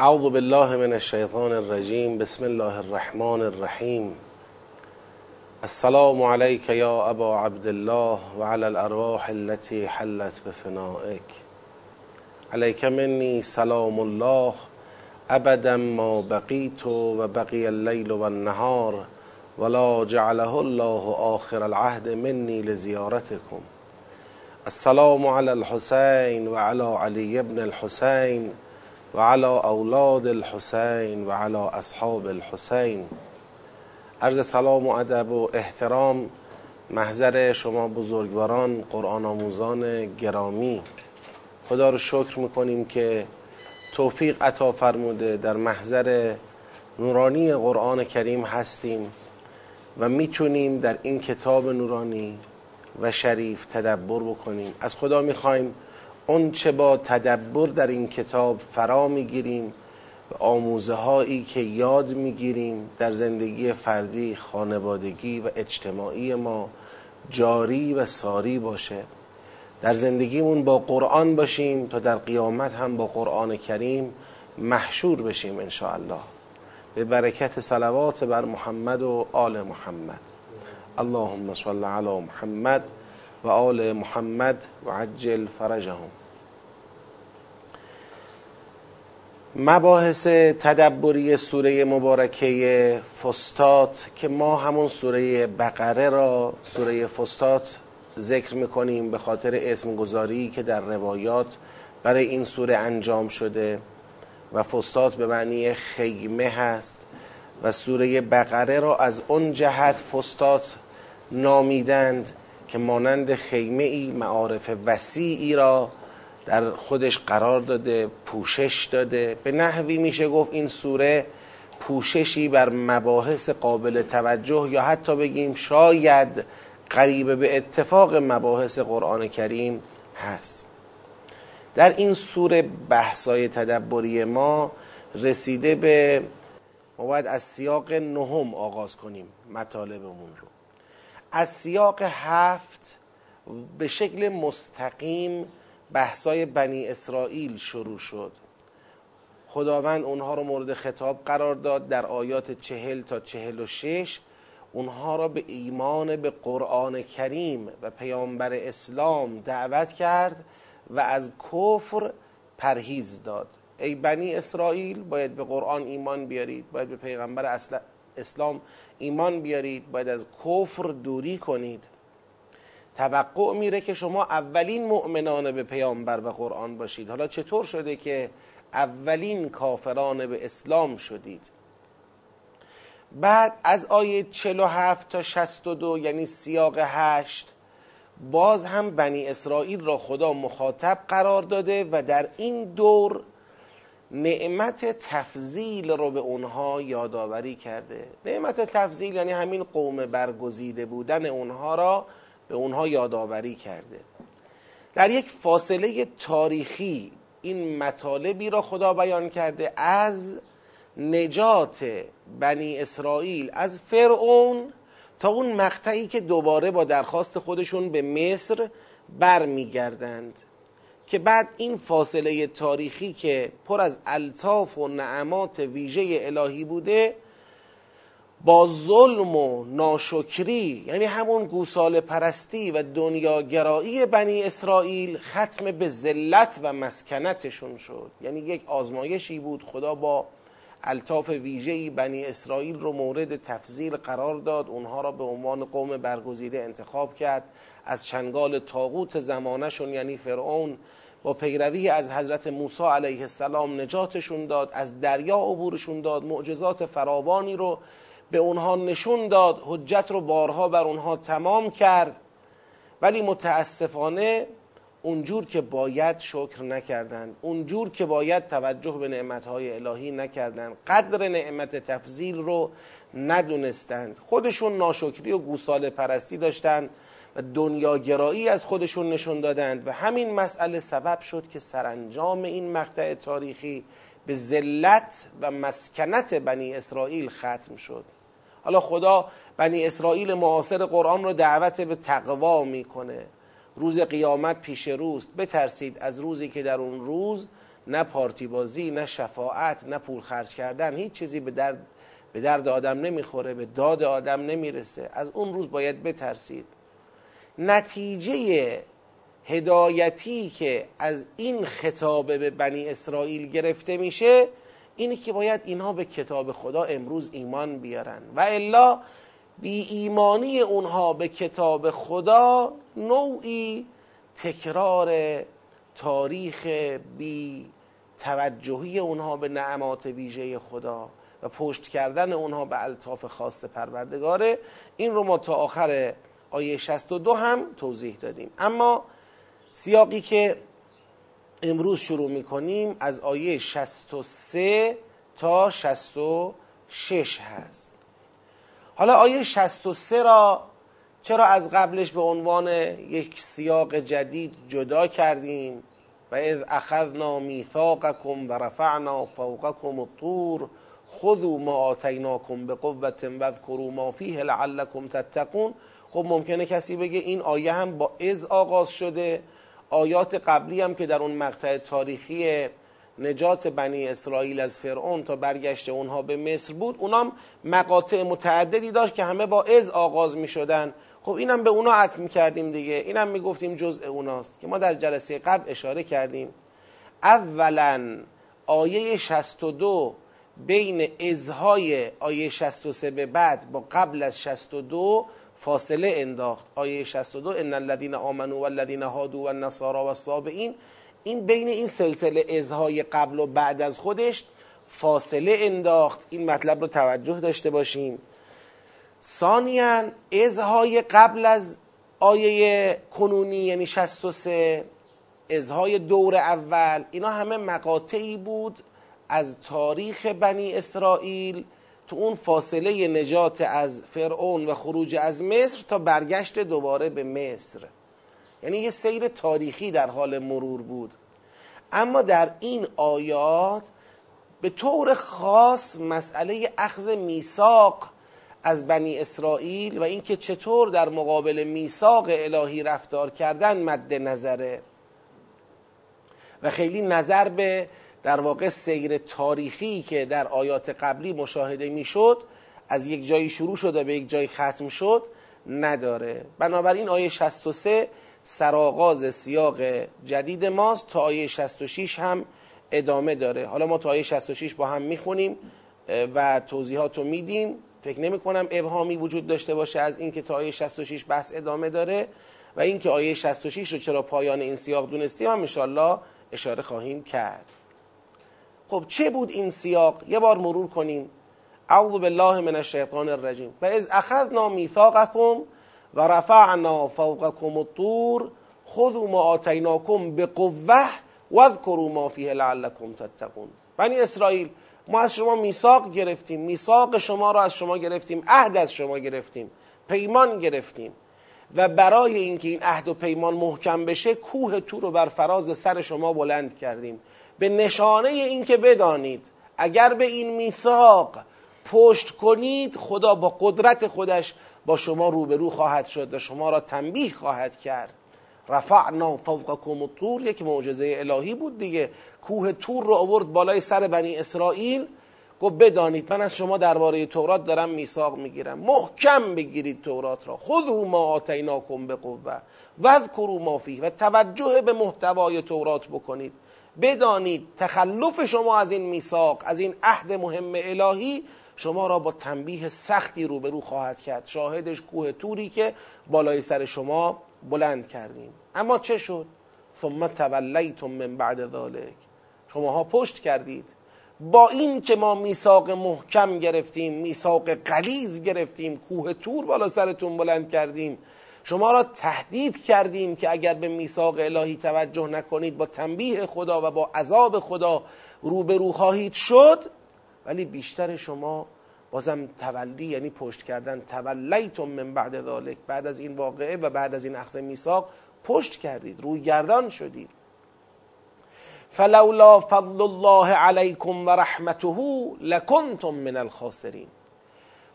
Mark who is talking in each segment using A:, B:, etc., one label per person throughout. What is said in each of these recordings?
A: أعوذ بالله من الشیطان الرجیم بسم الله الرحمن الرحیم السلام عليك يا أبا عبد الله وعلى الأرواح التي حلت بفنائك. عليك مني سلام الله. أبدا ما بقيت وبقي الليل والنهار ولا جعله الله آخر العهد مني لزيارتكم. السلام على الحسين وعلى علي بن الحسين. وعلى اولاد الحسین و علی اصحاب الحسین. عرض سلام و ادب و احترام محضر شما بزرگواران قرآن آموزان گرامی. خدا رو شکر می‌کنیم که توفیق عطا فرموده در محضر نورانی قرآن کریم هستیم و می‌تونیم در این کتاب نورانی و شریف تدبر بکنیم. از خدا می‌خوایم اون چه با تدبر در این کتاب فرا می‌گیریم و آموزه هایی که یاد می‌گیریم در زندگی فردی خانوادگی و اجتماعی ما جاری و ساری باشه. در زندگیمون با قرآن باشیم تا در قیامت هم با قرآن کریم محشور بشیم ان الله به برکت صلوات بر محمد و آل محمد. اللهم صل علی محمد و آل محمد و عجل فرجهم. مباحث تدبری سوره مبارکه فستات که ما همون سوره بقره را سوره فستات ذکر می‌کنیم به خاطر اسم گذاری که در روایات برای این سوره انجام شده و فستات به معنی خیمه هست و سوره بقره را از اون جهت فستات نامیدند که مانند خیمه ای معارف وسیعی را در خودش قرار داده پوشش داده. به نحوی میشه گفت این سوره پوششی بر مباحث قابل توجه یا حتی بگیم شاید قریب به اتفاق مباحث قرآن کریم هست. در این سوره بحثای تدبری ما رسیده به ما باید از سیاق نهم آغاز کنیم مطالبمون رو. از سیاق هفت به شکل مستقیم بحثای بنی اسرائیل شروع شد. خداوند اونها رو مورد خطاب قرار داد در آیات چهل تا چهل و شش. اونها را به ایمان به قرآن کریم و پیامبر اسلام دعوت کرد و از کفر پرهیز داد. ای بنی اسرائیل باید به قرآن ایمان بیارید باید به پیغمبر اسلام ایمان بیارید باید از کفر دوری کنید. توقع میره که شما اولین مؤمنان به پیامبر و قرآن باشید. حالا چطور شده که اولین کافران به اسلام شدید؟ بعد از آیه 47 تا 62 یعنی سیاق 8 باز هم بنی اسرائیل را خدا مخاطب قرار داده و در این دور نعمت تفضیل رو به اونها یادآوری کرده. نعمت تفضیل یعنی همین قوم برگزیده بودن اونها را به اونها یادآوری کرده. در یک فاصله تاریخی این مطالبی را خدا بیان کرده از نجات بنی اسرائیل از فرعون تا اون مقطعی که دوباره با درخواست خودشون به مصر برمیگردند. که بعد این فاصله تاریخی که پر از الطاف و نعمات ویژه الهی بوده با ظلم و ناشکری یعنی همون گوساله پرستی و دنیاگرایی بنی اسرائیل ختم به ذلت و مسکنتشون شد. یعنی یک آزمایشی بود خدا با الطاف ویژه‌ای بنی اسرائیل رو مورد تفضیل قرار داد اونها را به عنوان قوم برگزیده انتخاب کرد. از چنگال تاغوت زمانشون یعنی فرعون با پیروی از حضرت موسی علیه السلام نجاتشون داد از دریا عبورشون داد معجزات فراوانی رو به اونها نشون داد حجت رو بارها بر اونها تمام کرد. ولی متاسفانه اونجور که باید شکر نکردند اونجور که باید توجه به نعمتهای الهی نکردند قدر نعمت تفضیل رو ندونستند. خودشون ناشکری و گوساله پرستی داشتند. و دنیاگرایی از خودشون نشون دادند و همین مسئله سبب شد که سرانجام این مقطع تاریخی به ذلت و مسکنت بنی اسرائیل ختم شد. حالا خدا بنی اسرائیل معاصر قرآن رو دعوت به تقوا می‌کنه. روز قیامت پیش روست. بترسید از روزی که در اون روز نه پارتی بازی نه شفاعت نه پول خرج کردن. هیچ چیزی به درد به درد آدم نمی‌خوره به داد آدم نمی‌رسه. از اون روز باید بترسید. نتیجه هدایتی که از این خطابه به بنی اسرائیل گرفته میشه اینه که باید اینها به کتاب خدا امروز ایمان بیارن. و الا بی ایمانی اونها به کتاب خدا نوعی تکرار تاریخ بی توجهی اونها به نعمات ویژه خدا و پشت کردن اونها به الطاف خاص پروردگاره. این رو ما تا آخر آیه 62 هم توضیح دادیم. اما سیاقی که امروز شروع می‌کنیم از آیه 63 تا 66 هست. حالا آیه 63 را چرا از قبلش به عنوان یک سیاق جدید جدا کردیم؟ و اذ اخذنا میثاقکم و رفعنا فوقکم الطور خذوا ما آتیناکم به قوت واذکروا ما فیه لعلکم تتقون. خب ممکنه کسی بگه این آیه هم با از آغاز شده. آیات قبلی هم که در اون مقطع تاریخی نجات بنی اسرائیل از فرعون تا برگشت اونها به مصر بود اونام مقاطع متعددی داشت که همه با از آغاز می شدن خب اینم به اونا عطف می کردیم دیگه. اینم می گفتیم جزء اوناست که ما در جلسه قبل اشاره کردیم. اولا آیه 62 بین ازهای آیه 63 به بعد با قبل از 62 فاصله انداخت. آیه 62 ان الذين آمنوا والذين هادوا والنصارى والصابئین این بین این سلسله ازهای قبل و بعد از خودش فاصله انداخت. این مطلب رو توجه داشته باشیم ثانیا ازهای قبل از آیه کنونی یعنی 63 ازهای دور اول اینا همه مقاطعی بود از تاریخ بنی اسرائیل. تو اون فاصله نجات از فرعون و خروج از مصر تا برگشت دوباره به مصر. یعنی یه سیر تاریخی در حال مرور بود. اما در این آیات به طور خاص مسئله اخذ میثاق از بنی اسرائیل و اینکه چطور در مقابل میثاق الهی رفتار کردن مد نظره. و خیلی نظر به در واقع سیر تاریخی که در آیات قبلی مشاهده می‌شد از یک جایی شروع شد و به یک جایی ختم شد نداره. بنابراین آیه 63 سرآغاز سیاق جدید ماست. تا آیه 66 هم ادامه داره. حالا ما تا آیه 66 با هم می‌خونیم و توضیحات رو میدیم. فکر نمی کنم ابهامی وجود داشته باشه از اینکه تا آیه 66 بحث ادامه داره و اینکه آیه 66 رو چرا پایان این سیاق دونستیم هم انشالله اشاره خواهیم کرد. خب چه بود این سیاق؟ یه بار مرور کنیم. اعوذ بالله من الشیطان الرجیم. و از اخذنا میثاقکم و رفعنا فوقکم الطور. خذوا ما آتیناکم بقوه واذکروا ما فیه لعلکم تتقون. بنی اسرائیل ما از شما میثاق گرفتیم. میثاق شما را از شما گرفتیم. عهد از شما گرفتیم. پیمان گرفتیم. و برای اینکه این عهد و پیمان محکم بشه کوه تو رو بر فراز سر شما بلند کردیم. به نشانه اینکه بدانید اگر به این میثاق پشت کنید خدا با قدرت خودش با شما روبرو خواهد شد و شما را تنبیه خواهد کرد. رفعنا فوقکم الطور یک معجزه الهی بود دیگه. کوه تور رو آورد بالای سر بنی اسرائیل. گفت بدانید من از شما درباره تورات دارم میثاق می‌گیرم. محکم بگیرید تورات را. خذوا ما آتیناکم به قوه واذکروا ما فیه و توجه به محتوای تورات بکنید. بدانید تخلف شما از این میثاق از این عهد مهم الهی شما را با تنبیه سختی روبرو خواهد کرد. شاهدش کوه توری که بالای سر شما بلند کردیم. اما چه شد؟ ثم تولیتم من بعد ذلك شماها پشت کردید. با این که ما میثاق محکم گرفتیم میثاق قلیز گرفتیم کوه تور بالا سرتون بلند کردیم شما را تهدید کردیم که اگر به میثاق الهی توجه نکنید با تنبیه خدا و با عذاب خدا روبرو خواهید شد. ولی بیشتر شما بازم تولی یعنی پشت کردن تولیتم من بعد ذالک بعد از این واقعه و بعد از این اخذ میثاق پشت کردید روی گردان شدید. فلولا فضل الله علیکم و رحمته لکنتم من الخاسرین.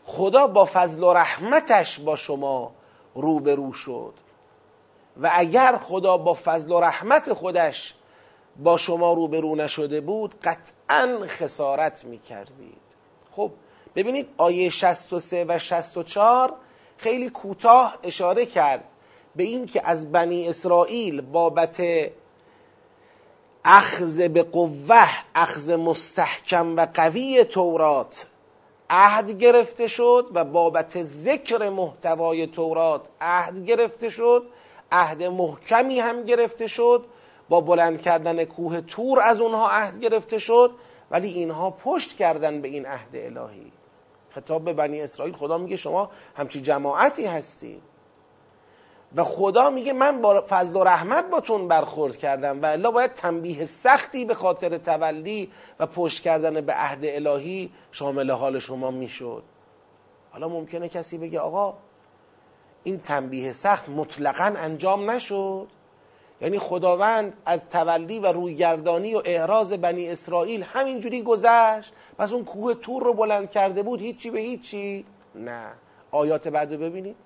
A: خدا با فضل و رحمتش با شما روبرو شد. و اگر خدا با فضل و رحمت خودش با شما روبرو نشده بود قطعا خسارت می کردید خب ببینید آیه 63 و 64 خیلی کوتاه اشاره کرد به این که از بنی اسرائیل بابت اخذ به قوه اخذ مستحکم و قوی تورات عهد گرفته شد و بابت ذکر محتوای تورات عهد گرفته شد عهد محکمی هم گرفته شد با بلند کردن کوه تور از اونها عهد گرفته شد ولی اینها پشت کردن به این عهد الهی. خطاب به بنی اسرائیل خدا میگه شما همچی جماعتی هستید. و خدا میگه من با فضل و رحمت باتون برخورد کردم و الا باید تنبیه سختی به خاطر تولی و پشت کردن به عهد الهی شامل حال شما می‌شد. حالا ممکنه کسی بگه آقا این تنبیه سخت مطلقا انجام نشد. یعنی خداوند از تولی و رویگردانی و اعراض بنی اسرائیل همینجوری گذشت. پس اون کوه تور رو بلند کرده بود هیچی به هیچی؟ نه. آیات بعد رو ببینید.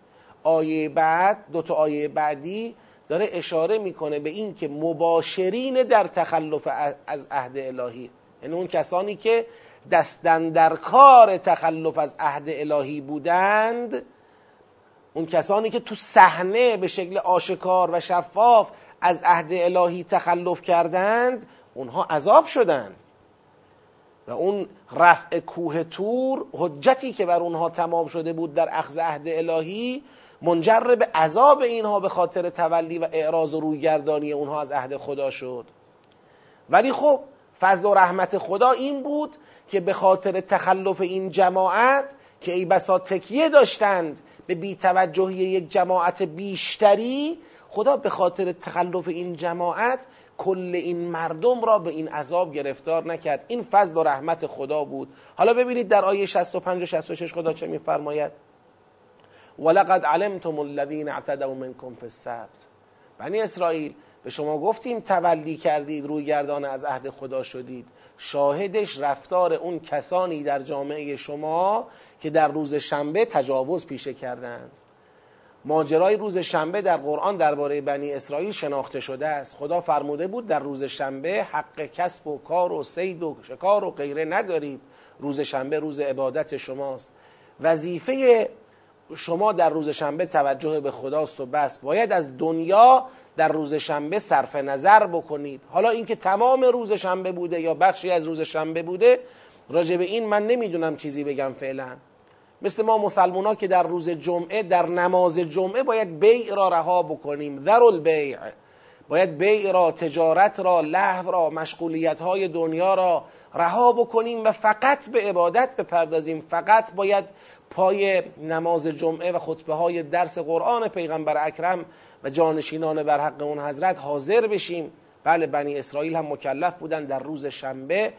A: آیه بعد دو تا آیه بعدی داره اشاره می‌کنه به این که مباشرین در تخلف از عهد الهی. یعنی اون کسانی که دستن در کار تخلف از عهد الهی بودند اون کسانی که تو صحنه به شکل آشکار و شفاف از عهد الهی تخلف کردند اونها عذاب شدند. و اون رفع کوه تور حجتی که بر اونها تمام شده بود در اخذ عهد الهی منجر به عذاب اینها به خاطر تولی و اعراض و رویگردانی اونها از عهد خدا شد. ولی خب فضل و رحمت خدا این بود که به خاطر تخلف این جماعت که ای بسا تکیه داشتند به بیتوجهی یک جماعت بیشتری خدا به خاطر تخلف این جماعت کل این مردم را به این عذاب گرفتار نکرد. این فضل و رحمت خدا بود. حالا ببینید در آیه 65 و 66 خدا چه میفرماید؟ ولقد علمتم الذين اعتدوا منكم في السبت. بنی اسرائیل به شما گفتیم تولی کردید روی گردان از عهد خدا شدید. شاهدش رفتار اون کسانی در جامعه شما که در روز شنبه تجاوز پیشه کردند. ماجرای روز شنبه در قرآن درباره بنی اسرائیل شناخته شده است. خدا فرموده بود در روز شنبه حق کسب و کار و سید و شکار و غیره ندارید. روز شنبه روز عبادت شماست. وظیفه شما در روز شنبه توجه به خداست و بس. باید از دنیا در روز شنبه صرف نظر بکنید. حالا اینکه تمام روز شنبه بوده یا بخشی از روز شنبه بوده راجع به این من نمی‌دونم چیزی بگم فعلا. مثل ما مسلمان که در روز جمعه در نماز جمعه باید بیع را رها بکنیم. ذر البیع باید بیع را تجارت را لحو را مشغولیت های دنیا را رها بکنیم و فقط به عبادت بپردازیم. فقط باید پای نماز جمعه و خطبه های درس قرآن پیغمبر اکرم و جانشینان بر حق اون حضرت حاضر بشیم. بله بنی اسرائیل هم مکلف بودن در روز شنبه.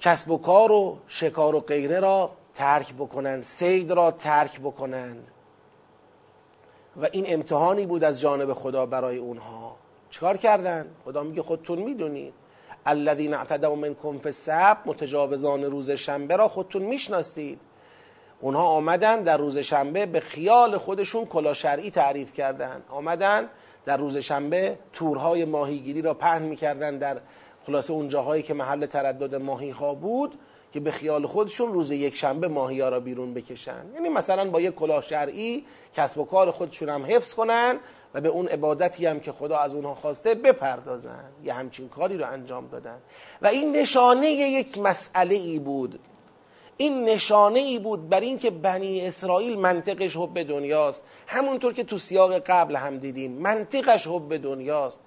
A: کسب و کار و شکار و غیره را ترک بکنند سید را ترک بکنند. و این امتحانی بود از جانب خدا برای اونها. چکار کردن؟ خدا میگه خودتون می‌دونید. الذین اعتدوا منکم فی السبت متجاوزان روز شنبه را خودتون می‌شناسید. اونها آمدن در روز شنبه به خیال خودشون کلا شرعی تعریف کردن. آمدن در روز شنبه تورهای ماهیگیری را پهن می‌کردن در خلاصه اون جاهایی که محل تردد ماهی ها بود. که به خیال خودشون روز یک شنبه ماهی ها را بیرون بکشن. یعنی مثلا با یک کلاه شرعی کسب و کار خودشون هم حفظ کنن و به اون عبادتی هم که خدا از اونها خواسته بپردازن. یه همچین کاری رو انجام دادن. و این نشانه یک مسئله ای بود. این نشانه ای بود بر اینکه بنی اسرائیل منطقش حب دنیاست. همونطور که تو سیاق قبل هم دیدیم منطقش حب دنیاست.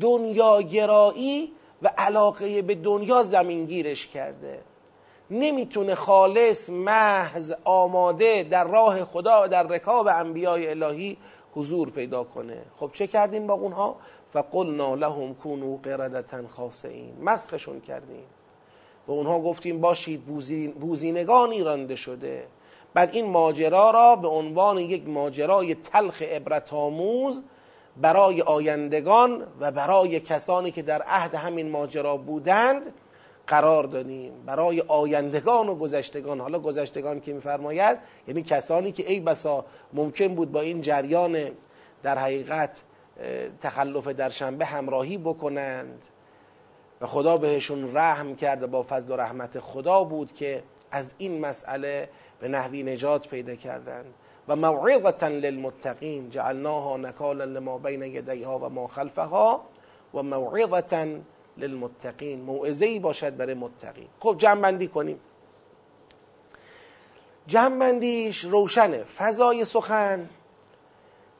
A: دنیاگرایی و علاقه به دنیا زمینگیرش کرده. نمی‌تونه خالص محض آماده در راه خدا و در رکاب انبیای الهی حضور پیدا کنه. خب چه کردیم با اونها؟ فقلنا لهم کونوا قردتا خاسئین. مسخشون کردیم. به اونها گفتیم باشید بوزین بوزینگانی رانده شده. بعد این ماجرا را به عنوان یک ماجرای تلخ عبرت آموز برای آیندگان و برای کسانی که در عهد همین ماجرا بودند قرار دادیم برای آیندگان و گذشتگان. حالا گذشتگان که میفرماید یعنی کسانی که ای بسا ممکن بود با این جریان در حقیقت تخلف در شنبه همراهی بکنند. و خدا بهشون رحم کرد با فضل و رحمت خدا بود که از این مسئله به نحوی نجات پیدا کردند. و موعظتا للمتقین جعلناها نکالا لما بین یدیها و ما خلفها و موعظتا للمتقین موعظه ای باشد برای متقین. خب جمع بندی کنیم. جمع بندیش روشنه. فضای سخن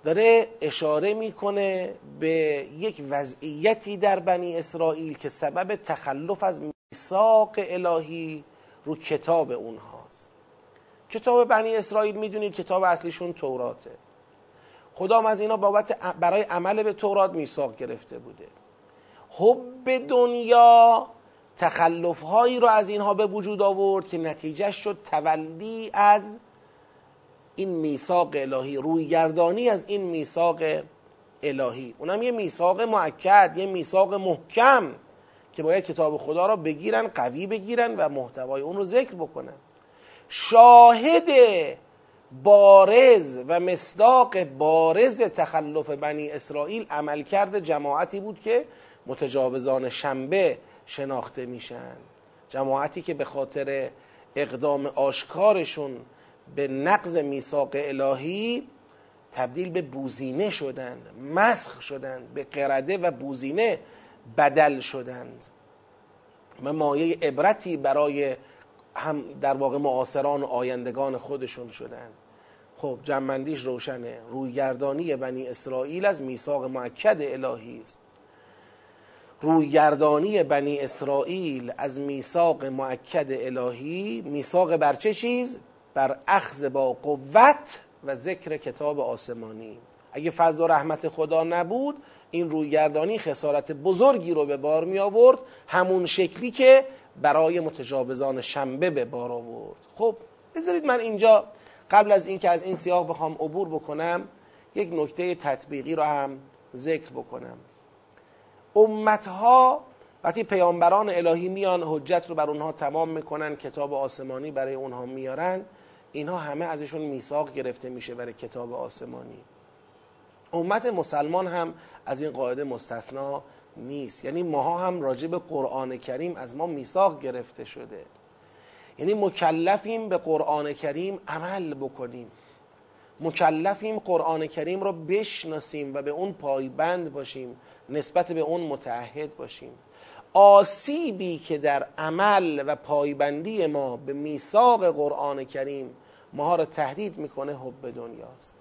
A: داره اشاره می‌کنه به یک وضعیتی در بنی اسرائیل که سبب تخلف از میثاق الهی رو کتاب اونهاست. کتاب بنی اسرائیل می‌دونید کتاب اصلیشون توراته. خدا از اینا بابت برای عمل به تورات میثاق گرفته بوده. حب دنیا تخلف هایی رو از اینها به وجود آورد که نتیجه شد تولی از این میثاق الهی رویگردانی از این میثاق الهی. اونم یه میثاق معکد یه میثاق محکم که باید کتاب خدا را بگیرن قوی بگیرن و محتوای اون رو ذکر بکنن. شاهد بارز و مصداق بارز تخلف بنی اسرائیل عملکرد جماعتی بود که متجاوزان شنبه شناخته میشن. جماعتی که به خاطر اقدام آشکارشون به نقض میثاق الهی تبدیل به بوزینه شدند مسخ شدند به قرده و بوزینه بدل شدند. و مایه عبرتی برای هم در واقع معاصران و آیندگان خودشون شدند. خب جنبندیش روشنه رویگردانی بنی اسرائیل از میثاق معکد الهی است. رویگردانی بنی اسرائیل از میثاق معکد الهی میثاق بر چه چیز؟ بر اخذ با قوت و ذکر کتاب آسمانی. اگه فضل و رحمت خدا نبود این رویگردانی خسارت بزرگی رو به بار می آورد همون شکلی که برای متجاوزان شنبه به بار آورد. خب بذارید من اینجا قبل از اینکه از این سیاق بخوام عبور بکنم یک نکته تطبیقی رو هم ذکر بکنم. امتها وقتی پیامبران الهی میان حجت رو بر اونها تمام می‌کنن کتاب آسمانی برای اونها میارن اینها همه ازشون میثاق گرفته میشه برای کتاب آسمانی. امت مسلمان هم از این قاعده مستثنا نیست. یعنی ماها هم راجع به قرآن کریم از ما میثاق گرفته شده. یعنی مکلفیم به قرآن کریم عمل بکنیم. مکلفیم قرآن کریم را بشناسیم و به اون پایبند باشیم نسبت به اون متعهد باشیم. آسیبی که در عمل و پایبندی ما به میثاق قرآن کریم ماها را تهدید می‌کنه حب دنیاست.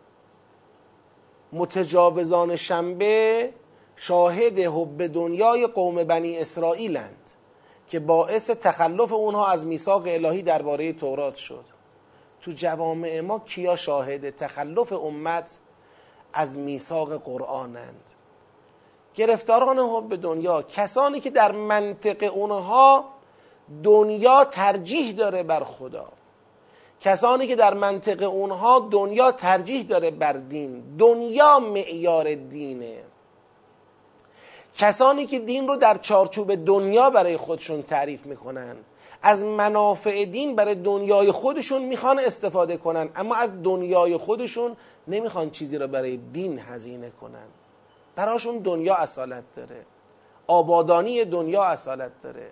A: متجاوزان شنبه شاهد حب دنیای قوم بنی اسرائیلند که باعث تخلف اونها از میثاق الهی درباره تورات شد. تو جوامع ما کیا شاهد تخلف امت از میثاق قرآنند؟ گرفتاران حب دنیا کسانی که در منطق اونها دنیا ترجیح داره بر خدا. کسانی که در منطق اونها دنیا ترجیح داره بر دین. دنیا معیار دینه. کسانی که دین رو در چارچوب دنیا برای خودشون تعریف می‌کنن از منافع دین برای دنیای خودشون می‌خوان استفاده کنن. اما از دنیای خودشون نمی‌خوان چیزی را برای دین هزینه کنن. براشون دنیا اصالت داره. آبادانی دنیا اصالت داره.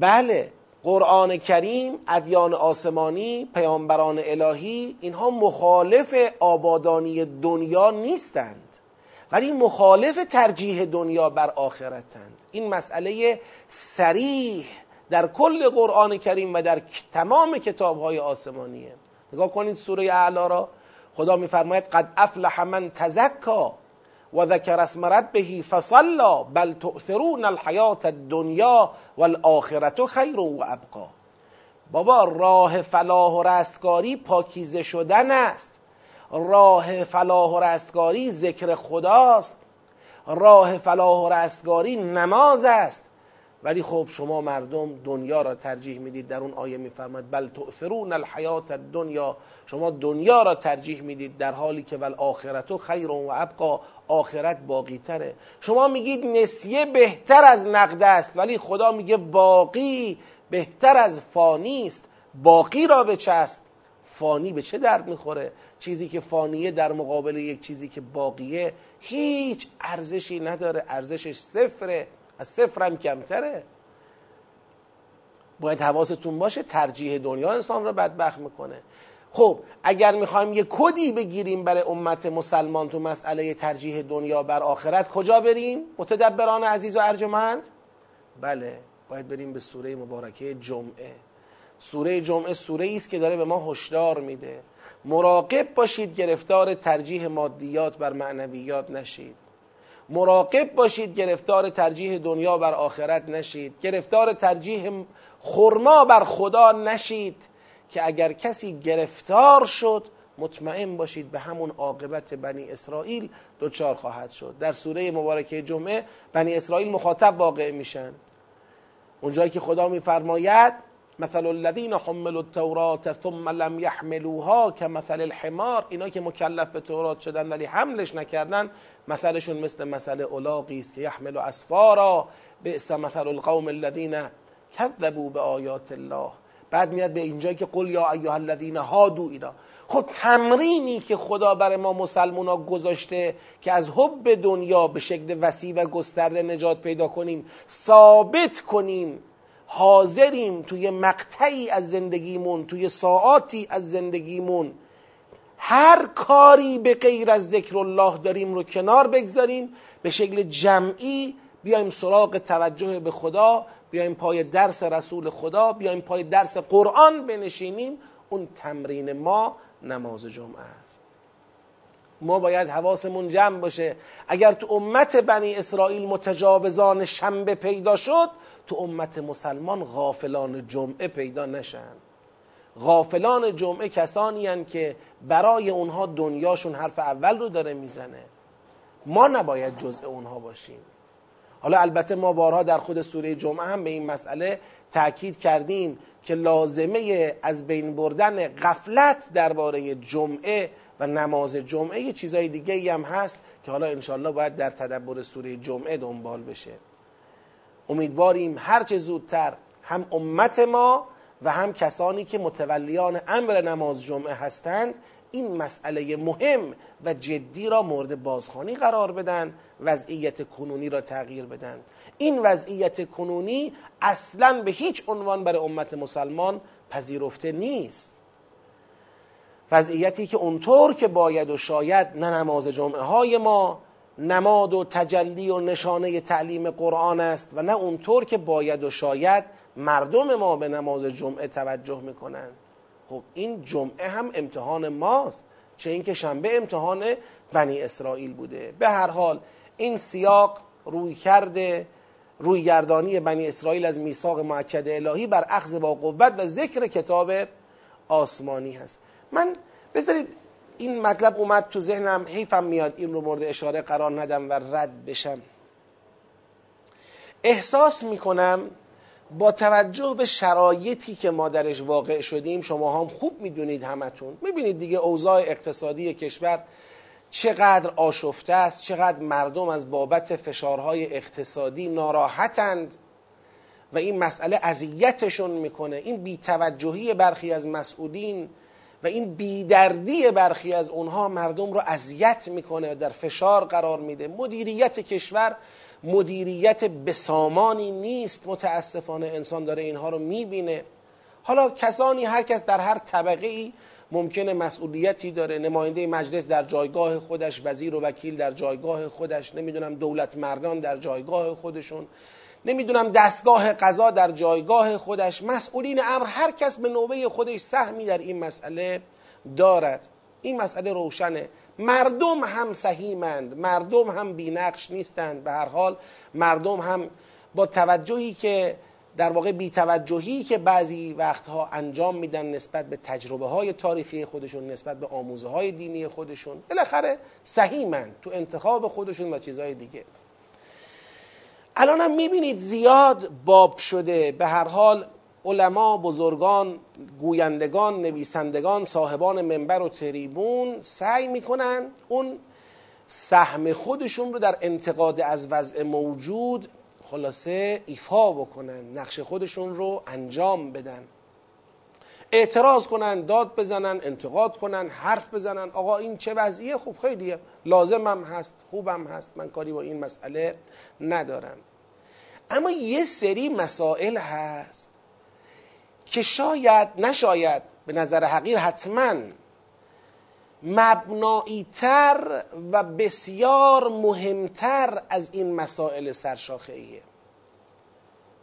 A: بله قرآن کریم ادیان آسمانی پیامبران الهی اینها مخالف آبادانی دنیا نیستند. ولی مخالف ترجیح دنیا بر آخرتند. این مسئله سریح در کل قرآن کریم و در تمام کتاب های آسمانیه. نگاه کنید سوره اعلا را. خدا میفرماید قد افلح من تزکا و ذکر اسم ربه فصلا بل تؤثرون الحیات الدنیا والآخرت خیر و ابقا. بابا راه فلاح و رستگاری پاکیزه شدن است. راه فلاح و رستگاری ذکر خداست. راه فلاح و رستگاری نماز است. ولی خب شما مردم دنیا را ترجیح می‌دید در اون آیه میفرماید بل تؤثرون الحیات الدنیا. شما دنیا را ترجیح می‌دید در حالی که ول آخرت خیر و ابقا آخرت باقی تره شما میگید نسیه بهتر از نقد است ولی خدا میگه باقی بهتر از فانی است. باقی را به چست فانی به چه درد می‌خوره؟ چیزی که فانیه در مقابل یک چیزی که باقیه هیچ ارزشی نداره ارزشش صفره. از صفر هم کمتره. باید حواستون باشه ترجیح دنیا انسان رو بدبخت می‌کنه. خب اگر می‌خوایم یه کدی بگیریم برای امت مسلمان تو مسئله ترجیح دنیا بر آخرت کجا بریم؟ متدبران عزیز و ارجمند؟ بله باید بریم به سوره مبارکه جمعه. سوره جمعه سوره است که داره به ما هشدار میده. مراقب باشید گرفتار ترجیح مادیات بر معنویات نشید. مراقب باشید گرفتار ترجیح دنیا بر آخرت نشید. گرفتار ترجیح خرما بر خدا نشید. که اگر کسی گرفتار شد مطمئن باشید به همون عاقبت بنی اسرائیل دچار خواهد شد. در سوره مبارکه جمعه بنی اسرائیل مخاطب واقع میشن. اونجایی که خدا میفرماید مثل الذین حملوا التورات ثم لم يحملوها كمثل الحمار. اینا که مکلف به تورات شدن ولی حملش نکردن مثلشون مثل مثل الاقی است که یحمل اسفارا. بئس مثل القوم الذین کذبوا به الله. بعد میاد به اینجایی که قل یا ایها الذین هادو اینا. خب تمرینی که خدا برای ما مسلمونا گذاشته که از حب دنیا به شکل وسیع و گسترده نجات پیدا کنیم ثابت کنیم حاضریم توی مقطعی از زندگیمون توی ساعاتی از زندگیمون هر کاری به غیر از ذکر الله داریم رو کنار بگذاریم به شکل جمعی بیایم سراغ توجه به خدا بیایم پای درس رسول خدا بیایم پای درس قرآن بنشینیم اون تمرین ما نماز جمعه است. ما باید حواسمون جمع باشه. اگر تو امت بنی اسرائیل متجاوزان شنبه پیدا شد تو امت مسلمان غافلان جمعه پیدا نشن. غافلان جمعه کسانی هن که برای اونها دنیاشون حرف اول رو داره می‌زنه. ما نباید جزء اونها باشیم. حالا البته ما بارها در خود سوره جمعه هم به این مسئله تاکید کردیم که لازمه از بین بردن غفلت درباره جمعه و نماز جمعه یه چیزای دیگه هم هست که حالا انشالله باید در تدبر سوره جمعه دنبال بشه. امیدواریم هرچه زودتر هم امت ما و هم کسانی که متولیان امر نماز جمعه هستند این مسئله مهم و جدی را مورد بازخوانی قرار بدن وضعیت کنونی را تغییر بدن. این وضعیت کنونی اصلا به هیچ عنوان برای امت مسلمان پذیرفته نیست. وضعیتی که اونطور که باید و شاید نه نماز جمعه های ما نماد و تجلی و نشانه تعلیم قرآن است و نه اونطور که باید و شاید مردم ما به نماز جمعه توجه می‌کنند. خب این جمعه هم امتحان ماست چه اینکه شنبه امتحان بنی اسرائیل بوده. به هر حال این سیاق روی کرده روی گردانی بنی اسرائیل از میثاق معکد الهی بر اخذ با قوت و ذکر کتاب آسمانی هست. من بذارید این مطلب اومد تو ذهنم حیفم میاد این رو مورد اشاره قرار ندم و رد بشم. احساس می‌کنم با توجه به شرایطی که ما درش واقع شدیم شما هم خوب می‌دونید همتون. می‌بینید دیگه اوضاع اقتصادی کشور چقدر آشفته است چقدر مردم از بابت فشارهای اقتصادی ناراحتند و این مسئله اذیتشون می‌کنه. این بیتوجهی برخی از مسئولین و این بیدردی برخی از اونها مردم رو اذیت می‌کنه و در فشار قرار میده. مدیریت کشور مدیریت بسامانی نیست. متاسفانه انسان داره اینها رو می‌بینه. حالا کسانی هر کس در هر طبقه ای ممکنه مسئولیتی داره. نماینده مجلس در جایگاه خودش وزیر و وکیل در جایگاه خودش نمی‌دونم دولت مردان در جایگاه خودشون نمی‌دونم دستگاه قضا در جایگاه خودش. مسئولین امر هر کس به نوبه خودش سهمی در این مسئله دارد. این مسئله روشنه. مردم هم سهیمند مردم هم بینقش نیستند. به هر حال مردم هم با توجهی که در واقع بیتوجهی که بعضی وقتها انجام میدن نسبت به تجربه های تاریخی خودشون نسبت به آموزه های دینی خودشون بالاخره سهیمند تو انتخاب خودشون و چیزهای دیگه. الان هم می‌بینید زیاد باب شده. به هر حال علما بزرگان گویندگان نویسندگان صاحبان منبر و تریبون سعی می‌کنن اون سهم خودشون رو در انتقاد از وضع موجود خلاصه ایفا بکنن نقش خودشون رو انجام بدن. اعتراض کنن داد بزنن انتقاد کنن حرف بزنن. آقا این چه وضعیه؟ خوب خیلیه لازمم هست خوبم هست من کاری با این مسئله ندارم. اما یه سری مسائل هست که شاید نشاید به نظر حقیر حتما مبناییتر و بسیار مهمتر از این مسائل سرشاخه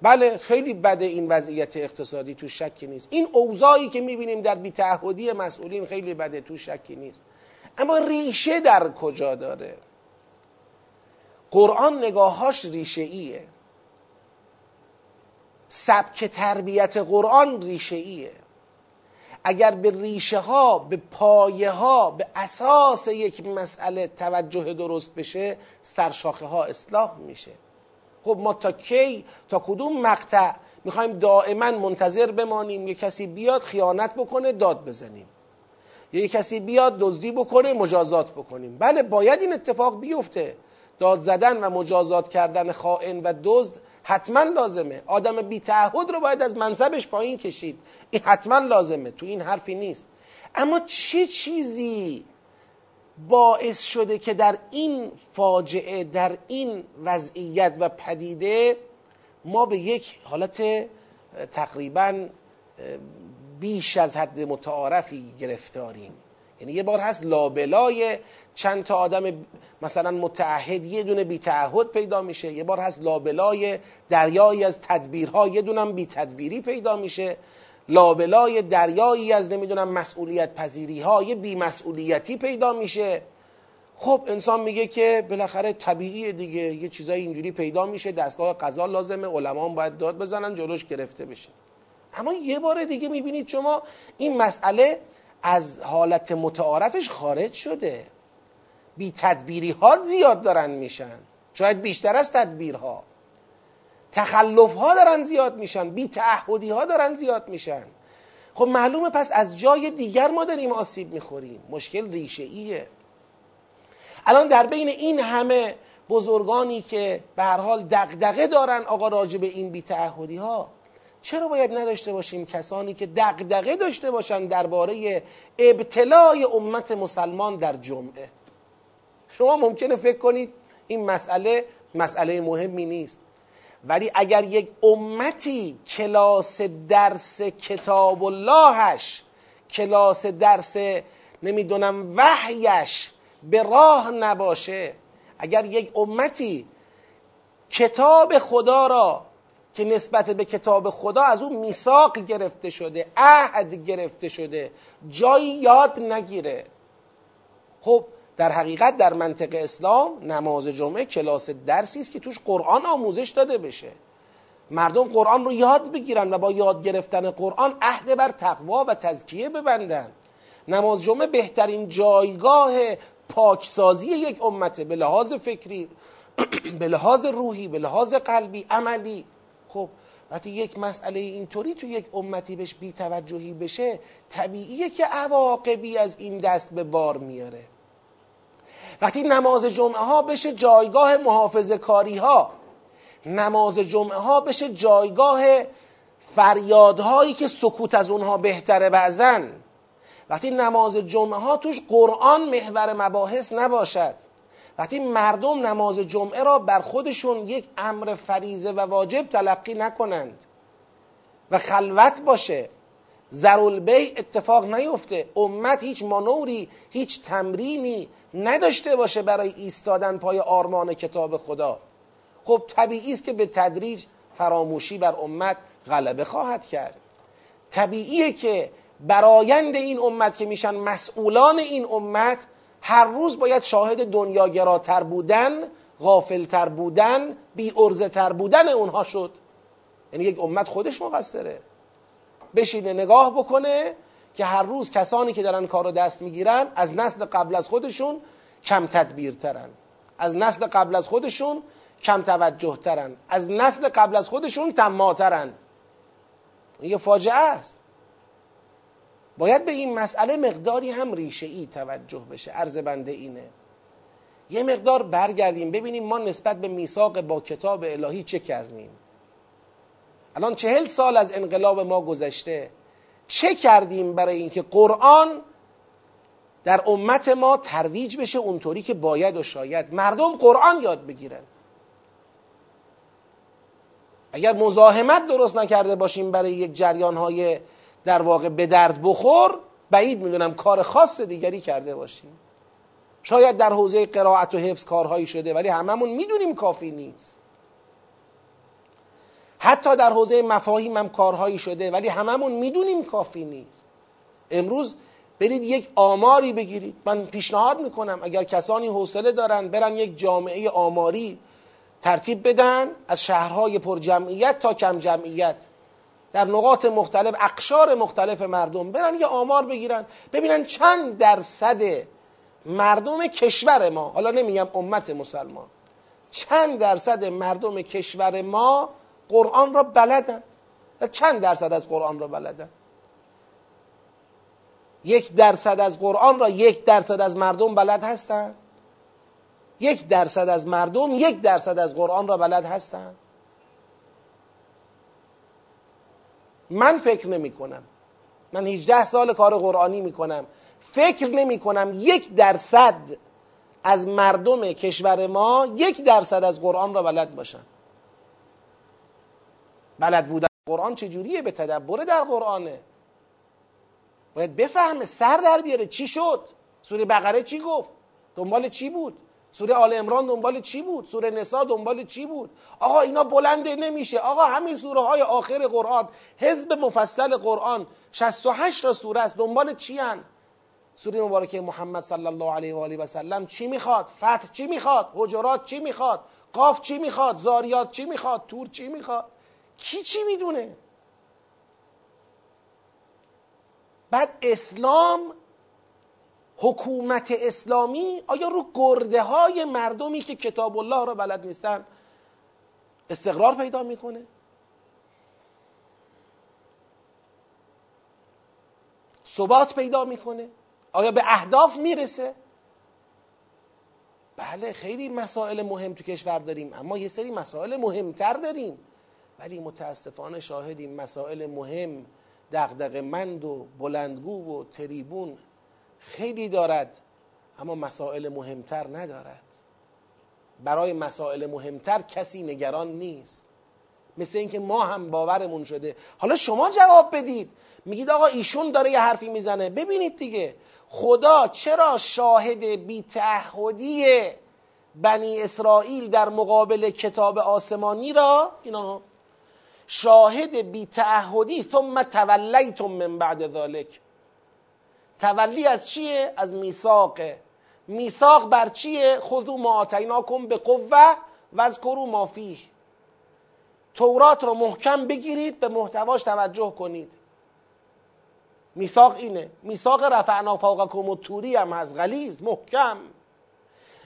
A: بله خیلی بده این وضعیت اقتصادی تو شکی نیست. این اوضاعی که می‌بینیم در بیتعهدی مسئولین خیلی بده تو شکی نیست. اما ریشه در کجا داره؟ قرآن نگاهاش ریشه ایه سبک تربیت قرآن ریشه ایه اگر به ریشه ها به پایه ها به اساس یک مسئله توجه درست بشه سرشاخه ها اصلاح میشه. خب ما تا کی تا کدوم مقطع می‌خوایم دائما منتظر بمانیم یه کسی بیاد خیانت بکنه داد بزنیم. یه کسی بیاد دزدی بکنه مجازات بکنیم. بله باید این اتفاق بیفته. داد زدن و مجازات کردن خائن و دزد حتما لازمه. آدم بی تعهد رو باید از منصبش پایین کشید. این حتما لازمه. تو این حرفی نیست. اما چه چیزی باعث شده که در این فاجعه در این وضعیت و پدیده ما به یک حالت تقریبا بیش از حد متعارفی گرفتاریم؟ یعنی یه بار هست لابلای چند تا آدم مثلا متعهد یه دونه بی تعهد پیدا میشه. یه بار هست لابلای دریایی از تدبیرها یه دونم بی تدبیری پیدا میشه. لابلای دریایی از نمی‌دونم مسئولیت پذیری ها یه بی مسئولیتی پیدا میشه. خب انسان میگه که بالاخره طبیعیه دیگه. یه چیزای اینجوری پیدا میشه. دستگاه قضا لازمه. علما باید داد بزنن جلوش گرفته بشه. اما یه بار دیگه می‌بینید شما این مسئله از حالت متعارفش خارج شده. بی تدبیری ها زیاد دارن میشن. شاید بیشتر از تدبیرها. تخلف ها دارن زیاد میشن. بی تعهدی ها دارن زیاد میشن. خب معلومه پس از جای دیگر ما داریم آسیب می‌خوریم. مشکل ریشه ایه. الان در بین این همه بزرگانی که به هر حال دغدغه دارن آقا راجع به این بی تعهدی ها چرا باید نداشته باشیم کسانی که دغدغه داشته باشن درباره ابتلای امت مسلمان در جمعه؟ شما ممکنه فکر کنید این مسئله مسئله مهمی نیست. ولی اگر یک امتی کلاس درس کتاب اللهش کلاس درس نمی‌دونم وحیش به راه نباشه اگر یک امتی کتاب خدا را که نسبت به کتاب خدا از اون میثاق گرفته شده عهد گرفته شده جایی یاد نگیره. خب در حقیقت در منطق اسلام نماز جمعه کلاس درسی است که توش قرآن آموزش داده بشه. مردم قرآن رو یاد بگیرن و با یاد گرفتن قرآن عهد بر تقوا و تزکیه ببندن. نماز جمعه بهترین جایگاه پاکسازی یک امته به لحاظ فکری به لحاظ روحی به لحاظ قلبی عملی. خب وقتی یک مسئله اینطوری تو یک امتی بهش بیتوجهی بشه طبیعیه که عواقبی از این دست به بار میاره. وقتی نماز جمعه ها بشه جایگاه محافظ کاری ها نماز جمعه ها بشه جایگاه فریادهایی که سکوت از اونها بهتره بعضن وقتی نماز جمعه ها توش قرآن محور مباحث نباشد. وقتی مردم نماز جمعه را بر خودشون یک امر فریزه و واجب تلقی نکنند و خلوت باشه زرالبی اتفاق نیفته امت هیچ مانوری هیچ تمرینی نداشته باشه برای ایستادن پای آرمان کتاب خدا. خب طبیعی است که به تدریج فراموشی بر امت غلبه خواهد کرد. طبیعیه که برایند این امت که میشن مسئولان این امت هر روز باید شاهد دنیاگراتر بودن غافلتر بودن بی تر بودن اونها شد. یعنی یک امت خودش مقصره. بشینه نگاه بکنه که هر روز کسانی که دارن کار دست می‌گیرن از نسل قبل از خودشون کم تدبیرترن. از نسل قبل از خودشون کم توجه ترن از نسل قبل از خودشون تماترن. یه فاجعه است. باید به این مسئله مقداری هم ریشه ای توجه بشه. عرض بنده اینه. یه مقدار برگردیم ببینیم ما نسبت به میثاق با کتاب الهی چه کردیم. الان چهل سال از انقلاب ما گذشته چه کردیم برای اینکه قرآن در امت ما ترویج بشه اونطوری که باید و شاید مردم قرآن یاد بگیرن؟ اگر مزاحمت درست نکرده باشیم برای یک جریان های در واقع به درد بخور بعید می‌دونم کار خاص دیگری کرده باشیم. شاید در حوزه قرائت و حفظ کارهایی شده ولی هممون می‌دونیم کافی نیست. حتی در حوزه مفاهیم هم کارهایی شده ولی هممون می‌دونیم کافی نیست. امروز برید یک آماری بگیرید. من پیشنهاد می‌کنم اگر کسانی حوصله دارن برن یک جامعه آماری ترتیب بدن از شهرهای پر جمعیت تا کم جمعیت در نقاط مختلف اقشار مختلف مردم برن یه آمار بگیرن ببینن چند درصد مردم کشور ما حالا نمیگم امت مسلمان چند درصد مردم کشور ما قرآن را بلدن؟ چند درصد از قرآن را بلدن؟ یک درصد از قرآن را یک درصد از مردم بلد هستند یک درصد از مردم یک درصد از قرآن را بلد هستند من فکر نمی کنم. من 18 سال کار قرآنی می کنم. فکر نمی کنم یک درصد از مردم کشور ما یک درصد از قرآن را بلد باشن. بلد بودن قرآن چجوریه به تدبر در قرآنه؟ باید بفهمه سر در بیاره. چی شد؟ سوره بقره چی گفت؟ دنبال چی بود؟ سوره آل امران دنبال چی بود؟ سوره نسا دنبال چی بود؟ آقا اینا بلنده نمیشه. آقا همین سوره های آخر قرآن حزب مفصل قرآن 68 تا سوره است. دنبال چی هن؟ سوره مبارکه محمد صلی الله علیه و آله و سلم چی می‌خواد؟ فتح چی می‌خواد؟ حجرات چی می‌خواد؟ قاف چی می‌خواد؟ زاریات چی می‌خواد؟ تور چی می‌خواد؟ کی چی می‌دونه؟ بعد اسلام حکومت اسلامی آیا رو گرده های مردمی که کتاب الله را بلد نیستن استقرار پیدا می‌کنه؟ ثبات پیدا می‌کنه؟ آیا به اهداف می‌رسه؟ بله خیلی مسائل مهم تو کشور داریم اما یه سری مسائل مهمتر داریم. ولی متاسفانه شاهدیم مسائل مهم دغدغه مند و بلندگو و تریبون خیلی دارد اما مسائل مهمتر ندارد. برای مسائل مهمتر کسی نگران نیست. مثل اینکه ما هم باورمون شده. حالا شما جواب بدید. میگید آقا ایشون داره یه حرفی می‌زنه. ببینید دیگه. خدا چرا شاهد بیتعهدی بنی اسرائیل در مقابل کتاب آسمانی را؟ اینا. شاهد بیتعهدی. ثم تولیتم من بعد ذالک تولی از چیه؟ از میثاقه. میثاق بر چیه؟ خذو ما آتیناکم به قوه و از کرو ما فیه. تورات رو محکم بگیرید به محتواش توجه کنید. میثاق اینه. میثاق رفعنا فوقکم و توری هم از غلیز محکم.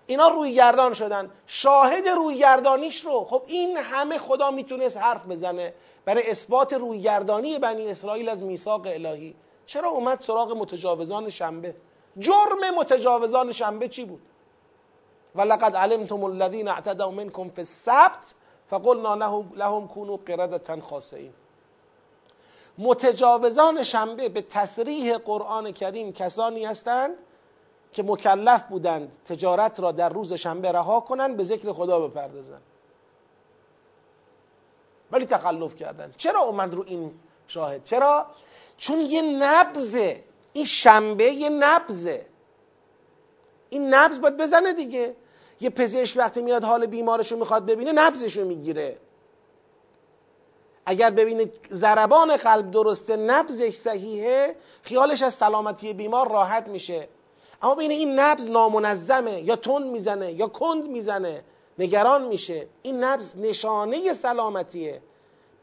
A: اینا روی گردان شدن. شاهد روی گردانیش رو. خب این همه خدا می‌تونست حرف بزنه. برای اثبات روی گردانی بنی اسرائیل از میثاق الهی. چرا اومد سراغ متجاوزان شنبه؟ جرم متجاوزان شنبه چی بود؟ ولقد علمتم الذين اعتدوا منكم في السبت فقلنا لهم كونوا قردة خاسئین. متجاوزان شنبه به تصریح قرآن کریم کسانی هستند که مکلف بودند تجارت را در روز شنبه رها کنند به ذکر خدا بپردازند. ولی تخلف کردن چرا اومد رو این شاهد؟ چرا چون یه نبزه این شنبه یه نبزه این نبز باید بزنه دیگه. یه پزشک وقتی میاد حال بیمارشو می‌خواد ببینه نبزشو می‌گیره. اگر ببینه ضربان قلب درسته نبزش صحیحه خیالش از سلامتی بیمار راحت میشه. اما ببینه این نبز نامنظمه یا تند می‌زنه یا کند می‌زنه نگران میشه. این نبز نشانه سلامتیه.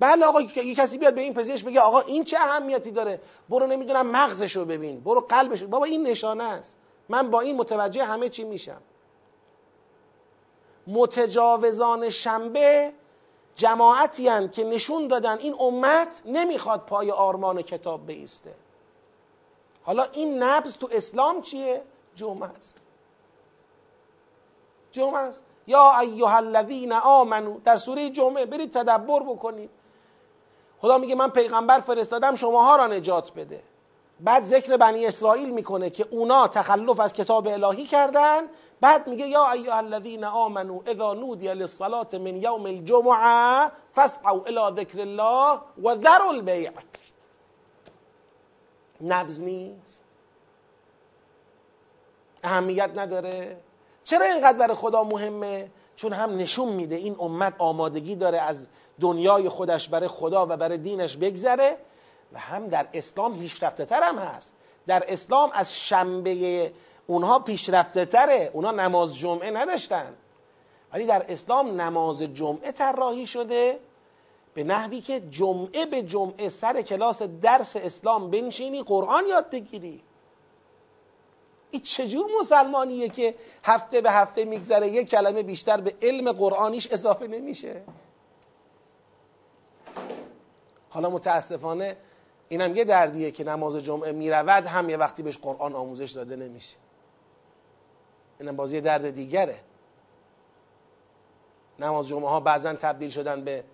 A: بله آقا یه کسی بیاد به این پزشک بگه آقا این چه اهمیتی داره؟ برو نمی‌دونم مغزشو ببین برو قلبش بابا این نشانه است. من با این متوجه همه چی میشم. متجاوزان شنبه جماعتی که نشون دادن این امت نمی‌خواد پای آرمان کتاب بیسته. حالا این نبز تو اسلام چیه؟ جمعه است. جمعه است. یا ایها الذین آمنو در سوره جمعه برید تدبر بکنید. خدا میگه من پیغمبر فرستادم شماها را نجات بده. بعد ذکر بنی اسرائیل می‌کنه که اونا تخلف از کتاب الهی کردن. بعد میگه یا ایها الذین آمنوا اذا نودی للصلاة من یوم الجمعه فاسعوا الى ذکر الله و ذروا البیع. نبز نیست. اهمیت نداره. چرا اینقدر برای خدا مهمه؟ چون هم نشون میده این امت آمادگی داره از دنیای خودش برای خدا و برای دینش بگذره و هم در اسلام پیشرفته تر هم هست. در اسلام از شنبه اونها پیشرفته تره اونها نماز جمعه نداشتن. ولی در اسلام نماز جمعه طراحی شده به نحوی که جمعه به جمعه سر کلاس درس اسلام بنشینی قرآن یاد بگیری. این چجور مسلمانیه که هفته به هفته میگذره یک کلمه بیشتر به علم قرآنیش اضافه نمیشه؟ حالا متاسفانه اینم یه دردیه که نماز جمعه می‌رود هم یه وقتی بهش قرآن آموزش داده نمیشه. اینم بازی درد دیگره. نماز جمعه ها بعضا تبدیل شدن به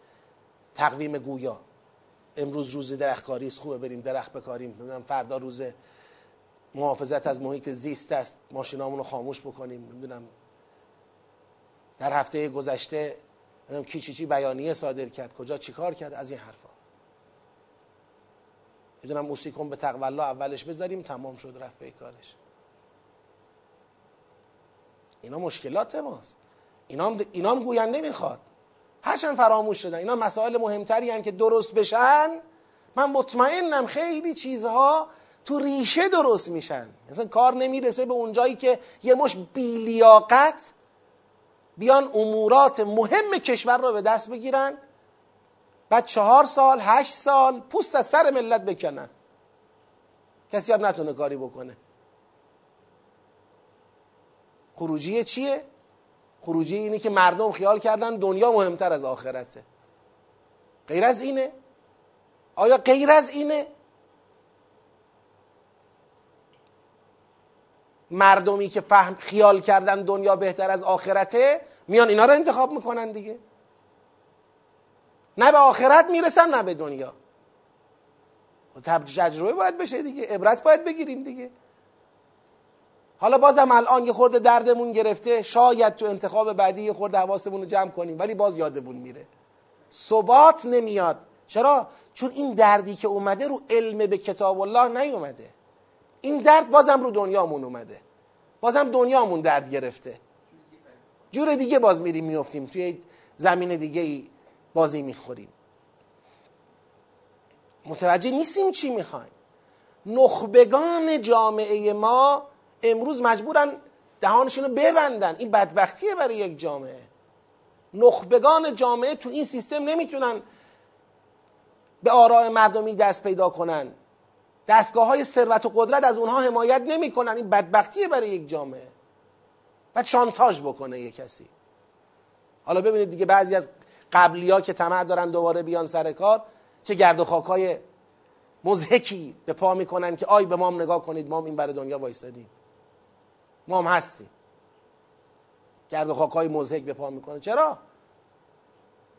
A: تقویم گویا. امروز روز درختکاری است خوبه بریم درخت بکاریم. فردا روز محافظت از محیط زیست است. ماشینامون رو خاموش بکنیم. نمی‌دونم. در هفته گذشته کی چی چی بیانیه صادر کرد. کجا چیکار کرد. از این حرفا. می‌دونم موسیقون به تقولا اولش بذاریم. تمام شد. رفت به کارش. اینا مشکلات ماست. اینا هم, گوین نمی‌خواد هرچند فراموش شدن. اینا مسائل مهمتری که درست بشن. من مطمئنم خیلی چیزها تو ریشه درست میشن مثلا کار نمی‌رسه به اونجایی که یه مش بیلیاقت بیان امورات مهم کشور رو به دست بگیرن بعد چهار سال هشت سال پوست از سر ملت بکنن کسی هم نتونه کاری بکنه خروجی چیه؟ خروجی اینه که مردم خیال کردن دنیا مهمتر از آخرته غیر از اینه؟ آیا غیر از اینه؟ مردمی که فهم خیال کردن دنیا بهتر از آخرته میان اینا رو انتخاب می‌کنن دیگه. نه به آخرت می‌رسن نه به دنیا. تجربه باید بشه دیگه عبرت باید بگیریم دیگه. حالا بازم الان یه خورده دردمون گرفته شاید تو انتخاب بعدی یه خورده حواسمون رو جمع کنیم ولی باز یادمون میره. ثبات نمیاد. چرا؟ چون این دردی که اومده رو علم به کتاب الله نیومده. این درد بازم رو دنیامون اومده. بازم دنیامون درد گرفته. جور دیگه باز میریم میفتیم توی زمین دیگه ای بازی می‌خوریم. متوجه نیستیم چی می‌خوایم. نخبگان جامعه ما امروز مجبورن دهانشون رو ببندن. این بدبختیه برای یک جامعه. نخبگان جامعه تو این سیستم نمی‌تونن به آراء مردمی دست پیدا کنن. دستگاه های ثروت و قدرت از اونها حمایت نمی‌کنن. این بدبختیه برای یک جامعه. بعد شانتاژ بکنه یک کسی. حالا ببینید دیگه بعضی از قبلی ها که طمع دارن دوباره بیان سر کار چه گرد و خاک های مزهکی به پا می‌کنن که آی به ما هم نگاه کنید ما هم این برای دنیا وایسادیم. ما هم هستیم. گرد و خاک های مزهک به پا می‌کنه. چرا؟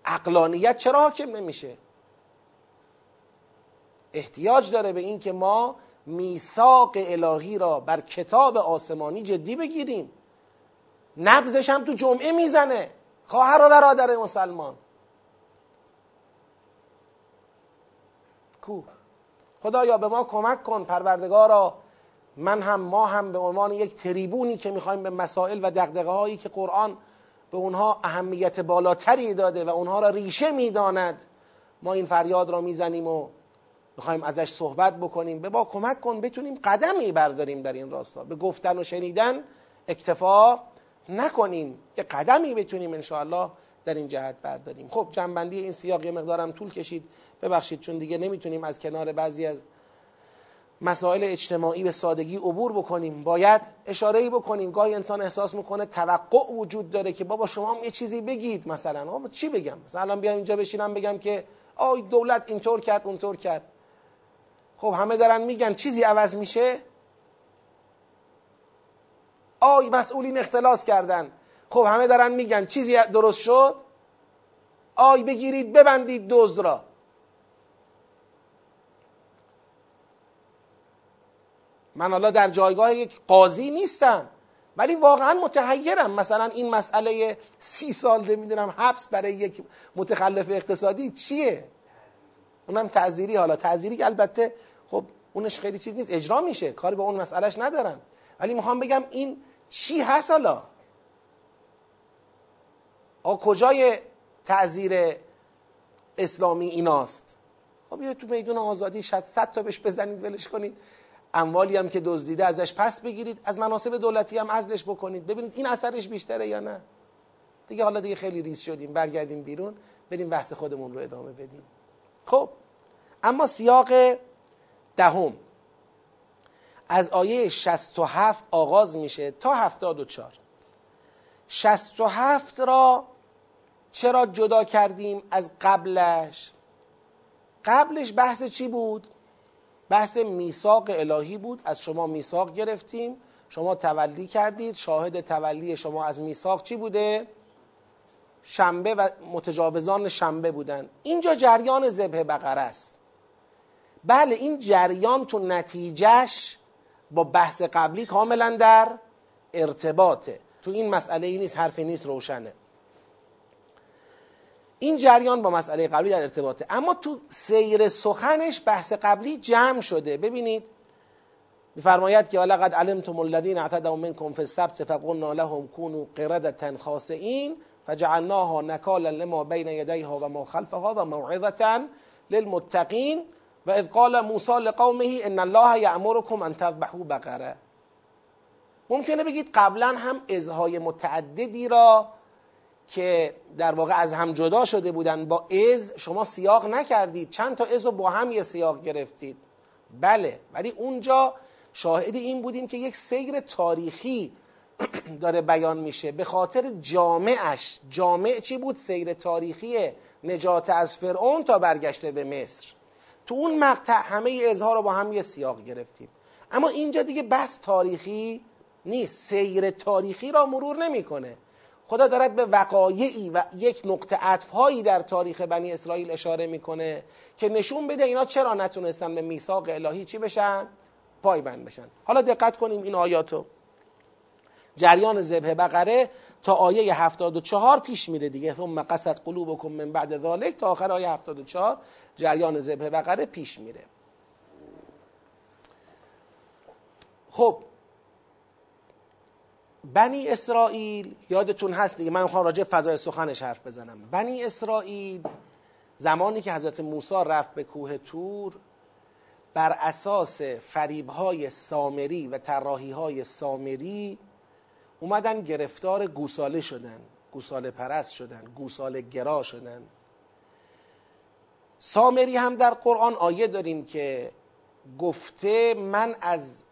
A: اقلانیت چرا حاکم نمیشه؟ احتیاج داره به این که ما میثاق الهی را بر کتاب آسمانی جدی بگیریم. نبزش هم تو جمعه می‌زنه. خواهر و برادر مسلمان. کو. خدایا به ما کمک کن پروردگارا من هم ما هم به عنوان یک تریبونی که می‌خوایم به مسائل و دقدقه هایی که قرآن به اونها اهمیت بالاتری داده و اونها را ریشه می‌داند ما این فریاد را می‌زنیم و می‌خوایم ازش صحبت بکنیم. به با کمک کن بتونیم قدمی برداریم در این راستا. به گفتن و شنیدن اکتفا نکنیم. یه قدمی بتونیم انشاءالله در این جهت برداریم. خب جنبندی این سیاق یه مقدارم طول کشید. ببخشید چون دیگه نمی‌تونیم از کنار بعضی از مسائل اجتماعی به سادگی عبور بکنیم. باید اشاره ای بکنیم. گاهی انسان احساس می‌کنه توقع وجود داره که بابا شما هم یه چیزی بگید مثلا. چی بگم؟ مثلا بیام اینجا بشینم بگم که آی دولت اینطور کرد اونطور کرد. خب همه دارن میگن چیزی عوض میشه؟ آی مسئولین اختلاس کردن. خب همه دارن میگن چیزی درست شد؟ آی بگیرید ببندید دزد را. من حالا در جایگاه یک قاضی نیستم ولی واقعا متحیرم. مثلا این مسئله سی سال نمی‌دونم حبس برای یک متخلف اقتصادی چیه؟ اونم تعذیری حالا. تعذیری که البته خب اونش خیلی چیز نیست. اجرا میشه. کاری به اون مسئلهش ندارم. ولی می‌خوام بگم این چی هست حالا؟ آ کجای تعذیر اسلامی ایناست؟ خب یه تو میدون آزادی شاید صد تا بهش بزنید ولش کنید. اموالی هم که دزدیده ازش پس بگیرید. از مناسب دولتی هم ازلش بکنید. ببینید این اثرش بیشتره یا نه. دیگه حالا دیگه خیلی ریز شدیم. برگردیم بیرون. بریم بحث خودمون رو ادامه بدیم. خب اما سیاق دهم. از آیه 67 آغاز میشه تا 74 67 را چرا جدا کردیم از قبلش؟ قبلش بحث چی بود؟ بحث میثاق الهی بود. از شما میثاق گرفتیم. شما تولی کردید. شاهد تولی شما از میثاق چی بوده؟ شنبه و متجاوزان شنبه بودن. اینجا جریان ذبح بقره است. بله این جریان تو نتیجهش با بحث قبلی کاملا در ارتباطه. تو این مسئله ای نیست حرفی نیست روشنه. این جریان با مسئله قبلی در ارتباطه. اما تو سیر سخنش بحث قبلی جمع شده. ببینید میفرماید که ولقد علمتم الذين اعتدوا منكم في السبت فقلنا لهم كونوا قردة خاسئين فجعلناها نکالا لما بین یدیها و ما خلفها و موعظة للمتقین و اذ قال موسی لقومه ان الله یأمركم ان تذبحوا بقره. ممکنه بگید قبلا هم ازهای متعددی را که در واقع از هم جدا شده بودن با از شما سیاق نکردید. چند تا از رو با هم یه سیاق گرفتید. بله ولی اونجا شاهد این بودیم که یک سیر تاریخی داره بیان میشه. به خاطر جامعش جامع چی بود؟ سیر تاریخی نجات از فرعون تا برگشته به مصر. تو اون مقطع همه اظهار رو با هم یه سیاق گرفتیم. اما اینجا دیگه بحث تاریخی نیست. سیر تاریخی را مرور نمی‌کنه. خدا دارد به وقایعی و یک نقطه عطفهایی در تاریخ بنی اسرائیل اشاره می‌کنه که نشون بده اینا چرا نتونستن به میثاق الهی چی بشن؟ پایبند بشن. حالا دقت کنیم این آیاتو. جریان ذبح بقره تا آیه 74 پیش میره دیگه. ثم قصد قلوبکم من بعد ذالک تا آخر آیه 74 جریان ذبح بقره پیش میره. خب بنی اسرائیل یادتون هست دیگه من می‌خوام راجع فضای سخنش حرف بزنم. بنی اسرائیل زمانی که حضرت موسی رفت به کوه تور بر اساس فریبهای سامری و های سامری اومدن گرفتار گوساله شدن گوساله پرست شدن گوساله گرا شدن. سامری هم در قرآن آیه داریم که گفته من از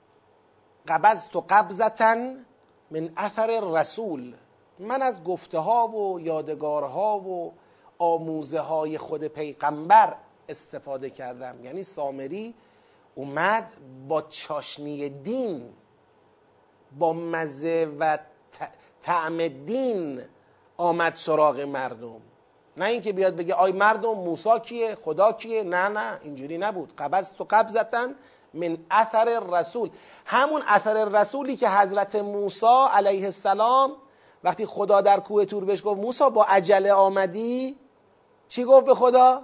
A: قبضت و قبضتن من اثر رسول. من از گفته ها و یادگارها و آموزه های خود پیغمبر استفاده کردم. یعنی سامری اومد با چاشنی دین با مزه و طعم دین آمد سراغ مردم. نه اینکه بیاد بگه آی مردم موسا کیه؟ خدا کیه؟ نه نه اینجوری نبود. قبض تو قبضتن من اثر رسول. همون اثر رسولی که حضرت موسی علیه السلام وقتی خدا در کوه تور بهش گفت موسی با عجله آمدی؟ چی گفت به خدا؟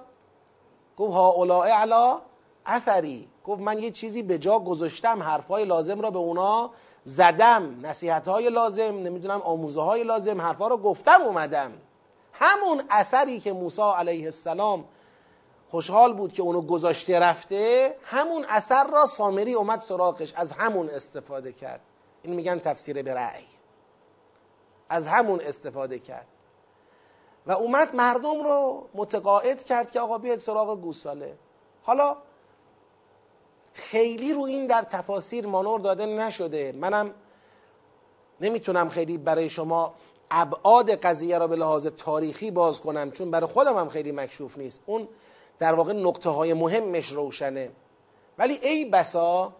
A: گفت ها اولائه علا اثری. گفت من یه چیزی به جا گذاشتم حرفهای لازم را به اونا زدم نصیحت های لازم نمی‌دونم آموزه های لازم حرفها رو گفتم اومدم. همون اثری که موسی علیه السلام خوشحال بود که اونو گذاشته رفته همون اثر را سامری اومد سراغش از همون استفاده کرد. این میگن تفسیر به رأی. از همون استفاده کرد. و اومد مردم رو متقاعد کرد که آقا بیاید سراغ گوساله. حالا خیلی رو این در تفاسیر مانور داده نشده. منم نمی‌تونم خیلی برای شما ابعاد قضیه را به لحاظ تاریخی باز کنم چون برای خودم هم خیلی مکشوف نیست. اون در واقع نقطه های مهمش روشنه. ولی ای بسا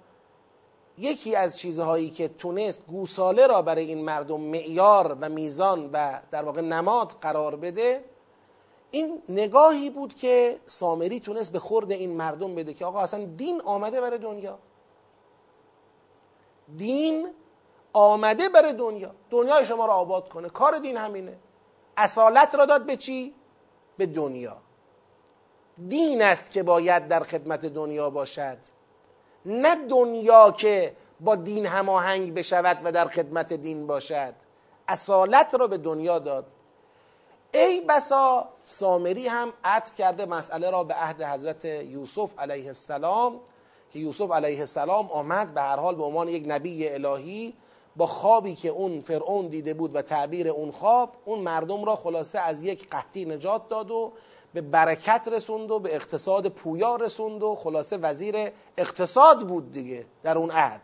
A: یکی از چیزهایی که تونست گوساله را برای این مردم معیار و میزان و در واقع نماد قرار بده این نگاهی بود که سامری تونست به خورد این مردم بده که آقا اصلا دین آمده برای دنیا. دین آمده بره دنیا. دنیای شما رو آباد کنه. کار دین همینه. اصالت را داد به چی؟ به دنیا. دین است که باید در خدمت دنیا باشد. نه دنیا که با دین هماهنگ بشود و در خدمت دین باشد. اصالت را به دنیا داد. ای بسا سامری هم عطف کرده مسئله را به عهد حضرت یوسف علیه السلام که یوسف علیه السلام آمد به هر حال به عنوان یک نبی الهی با خوابی که اون فرعون دیده بود و تعبیر اون خواب اون مردم را خلاصه از یک قحطی نجات داد و به برکت رسوند و به اقتصاد پویا رسوند و خلاصه وزیر اقتصاد بود دیگه در اون عهد.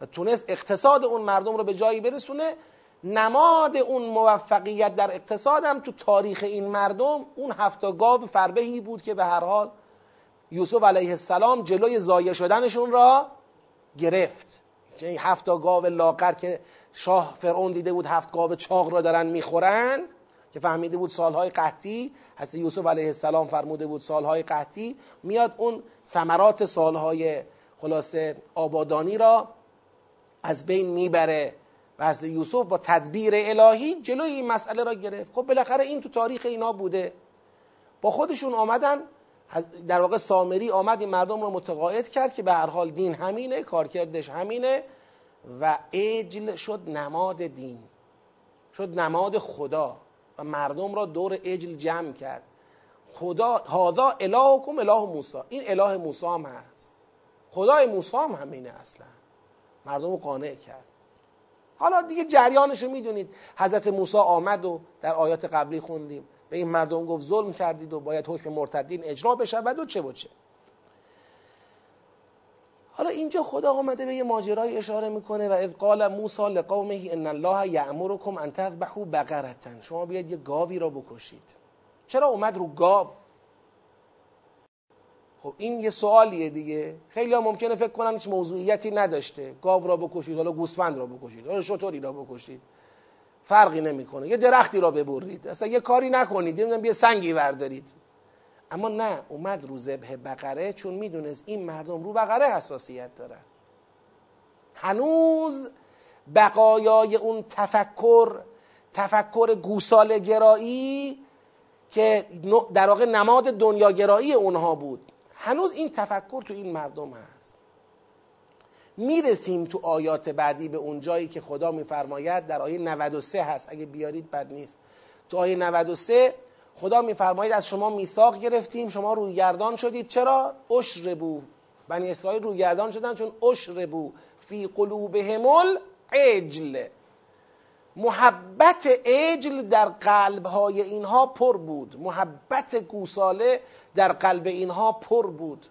A: و تونست اقتصاد اون مردم رو به جایی برسونه نماد اون موفقیت در اقتصاد هم تو تاریخ این مردم اون هفتا گاو فربهی بود که به هر حال یوسف علیه السلام جلوی زایه شدنشون را گرفت. یعنی هفتا گاو لاغر که شاه فرعون دیده بود هفت گاو چاق را دارن می‌خورند که فهمیده بود سالهای قحطی حضرت یوسف علیه السلام فرموده بود سالهای قحطی میاد اون ثمرات سالهای خلاصه آبادانی را از بین می‌بره. و حضرت یوسف با تدبیر الهی جلوی این مسئله را گرفت. خب بالاخره این تو تاریخ اینا بوده. با خودشون آمدن در واقع سامری آمد این مردم رو متقاعد کرد که به هر حال دین همینه کارکردش همینه و اجل شد نماد دین. شد نماد خدا و مردم را دور اجل جمع کرد. خدا هادا الهکم اله موسی. این اله موسی هم هست. خدای موسی هم همینه اصلا. مردم رو قانع کرد. حالا دیگه جریانش رو می‌دونید. حضرت موسی آمد و در آیات قبلی خوندیم. به این مردم گفت ظلم کردید و باید حکم مرتدین اجرا بشود و چه و چه. حالا اینجا خدا آمده به یه ماجرای اشاره می‌کنه و اذ قال موسی لقومه ان الله یأمرکم ان تذبحوا بقره شما بیاید یه گاوی را بکشید. چرا اومد رو گاو؟ خب این یه سوالیه دیگه. خیلی ها ممکنه فکر کنن هیچ موضوعیتی نداشته. گاو را بکشید حالا گوسفند را بکشید حالا شطوری را بکشید. فرقی نمی‌کنه. یه درختی را ببرید. اصلا یه کاری نکنید. نمی‌دونم یه سنگی بردارید. اما نه اومد رو ذبح بقره چون می‌دونست این مردم رو بقره حساسیت دارن. هنوز بقایای اون تفکر تفکر گوساله گرایی که در واقع نماد دنیاگرایی اونها بود. هنوز این تفکر تو این مردم هست. می‌رسیم تو آیات بعدی به اون جایی که خدا میفرماید. در آیه 93 هست. اگه بیارید بد نیست. تو آیه 93 خدا میفرماید از شما میثاق گرفتیم شما روی گردان شدید. چرا؟ اشربو بنی اسرائیل روی گردان شدن چون اشربو فی قلوبهم العجل. محبت عجل در قلبهای اینها پر بود. محبت گوساله در قلب اینها پر بود.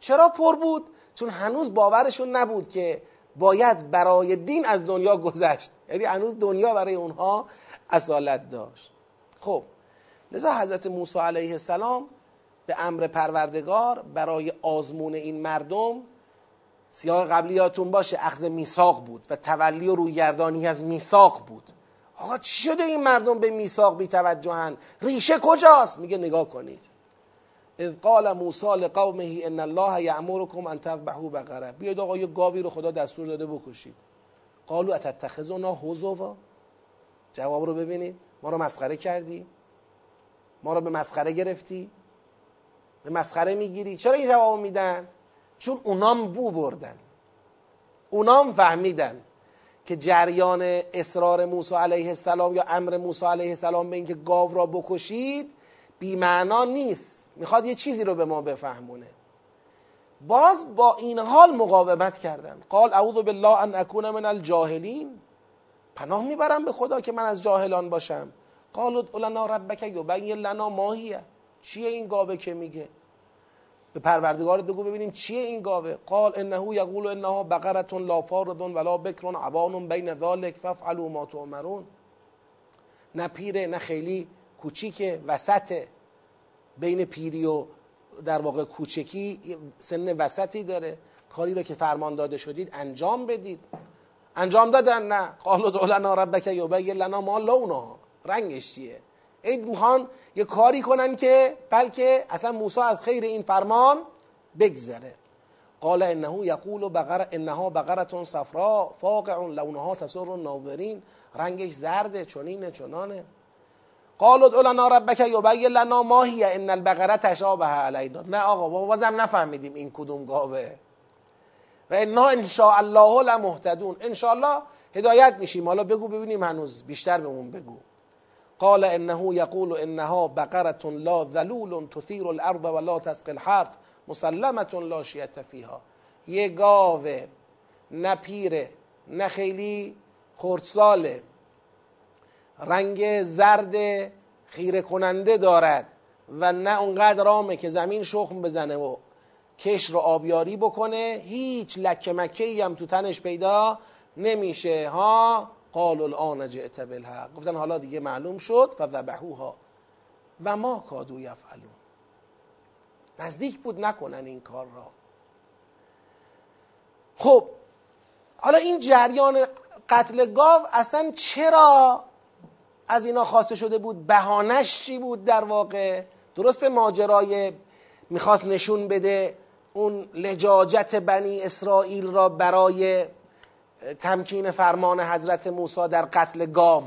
A: چرا پر بود؟ چون هنوز باورشون نبود که باید برای دین از دنیا گذشت. یعنی هنوز دنیا برای اونها اصالت داشت. خب لذا حضرت موسی علیه السلام به امر پروردگار برای آزمون این مردم سیاق قبلیاتون باشه اخذ میثاق بود و تولی و رویگردانی از میثاق بود. آقا چی شده این مردم به میثاق بی توجهن ریشه کجاست؟ میگه نگاه کنید. اذ قال موسی لقومه ان الله یامرکم ان تذبحوا بقره. بیاید آقا یه گاوی رو خدا دستور داده بکشید. قالوا اتتخذنا هزوا جواب رو ببینید. ما رو مسخره کردی. ما رو به مسخره گرفتی. به مسخره می‌گیری. چرا این جواب میدن؟ چون اونام بو بردن. اونام فهمیدن که جریان اصرار موسی علیه السلام یا امر موسی علیه السلام به اینکه گاو را بکشید بیمعنا نیست. می‌خواد یه چیزی رو به ما بفهمونه. باز با این حال مقاومت کردن. قال اعوذ بالله ان اکون من الجاهلین. پناه می‌برم به خدا که من از جاهلان باشم. قالوا لنا ربک یبین لنا ماهیه. چیه این گاوه که میگه؟ به پروردگارت بگو ببینیم چیه این گاوه. قال انه یقول انها بقره لا فارض ولا بکر عوان بین ذلك فافعلوا ما تؤمرون. نه پیره نه خیلی کوچیک وسط بین پیری و در واقع کوچکی سن وسطی داره. کاری رو که فرمان داده شدید انجام بدید. انجام دادن نه. قالوا لنا ربک یبین لنا ما لونها رنگش چیه؟ عید می‌خوان یه کاری کنن که بلکه اصلا موسی از خیر این فرمان بگذره. قال انه یقول بقره انها بقره صفراء فاقع لونها تسر الناظرین رنگش زرده چنینه چنانه. قالوا ادع لنا ربک یبین لنا ما هی ان البقره تشابه علینا. نه آقا بابا بازم نفهمیدیم این کدوم گاوه. و انا ان شاء الله لمهتدون. ان شاء الله هدایت میشیم. حالا بگو ببینیم هنوز بیشتر بهمون بگو. قال انه یقول انها بقره لا ذلول تثیر الارض ولا تسقي الحرث مسلمه لا شیت فیها یه گاو نه پیره نه خیلی خردساله رنگ زرد خیره کننده دارد و نه اونقدر رامه که زمین شخم بزنه و کش رو آبیاری بکنه. هیچ لکه مکه هم تو تنش پیدا نمیشه. ها؟ قال الان جئت بالحق. گفتن حالا دیگه معلوم شد. و ذبحوها و ما کادو یفعلون. نزدیک بود نکنن این کار را. خب حالا این جریان قتل گاو اصلا چرا از اینا خواسته شده بود؟ بهانش چی بود در واقع؟ درست ماجرای می‌خواست نشون بده اون لجاجت بنی اسرائیل را برای تمکین فرمان حضرت موسی در قتل گاو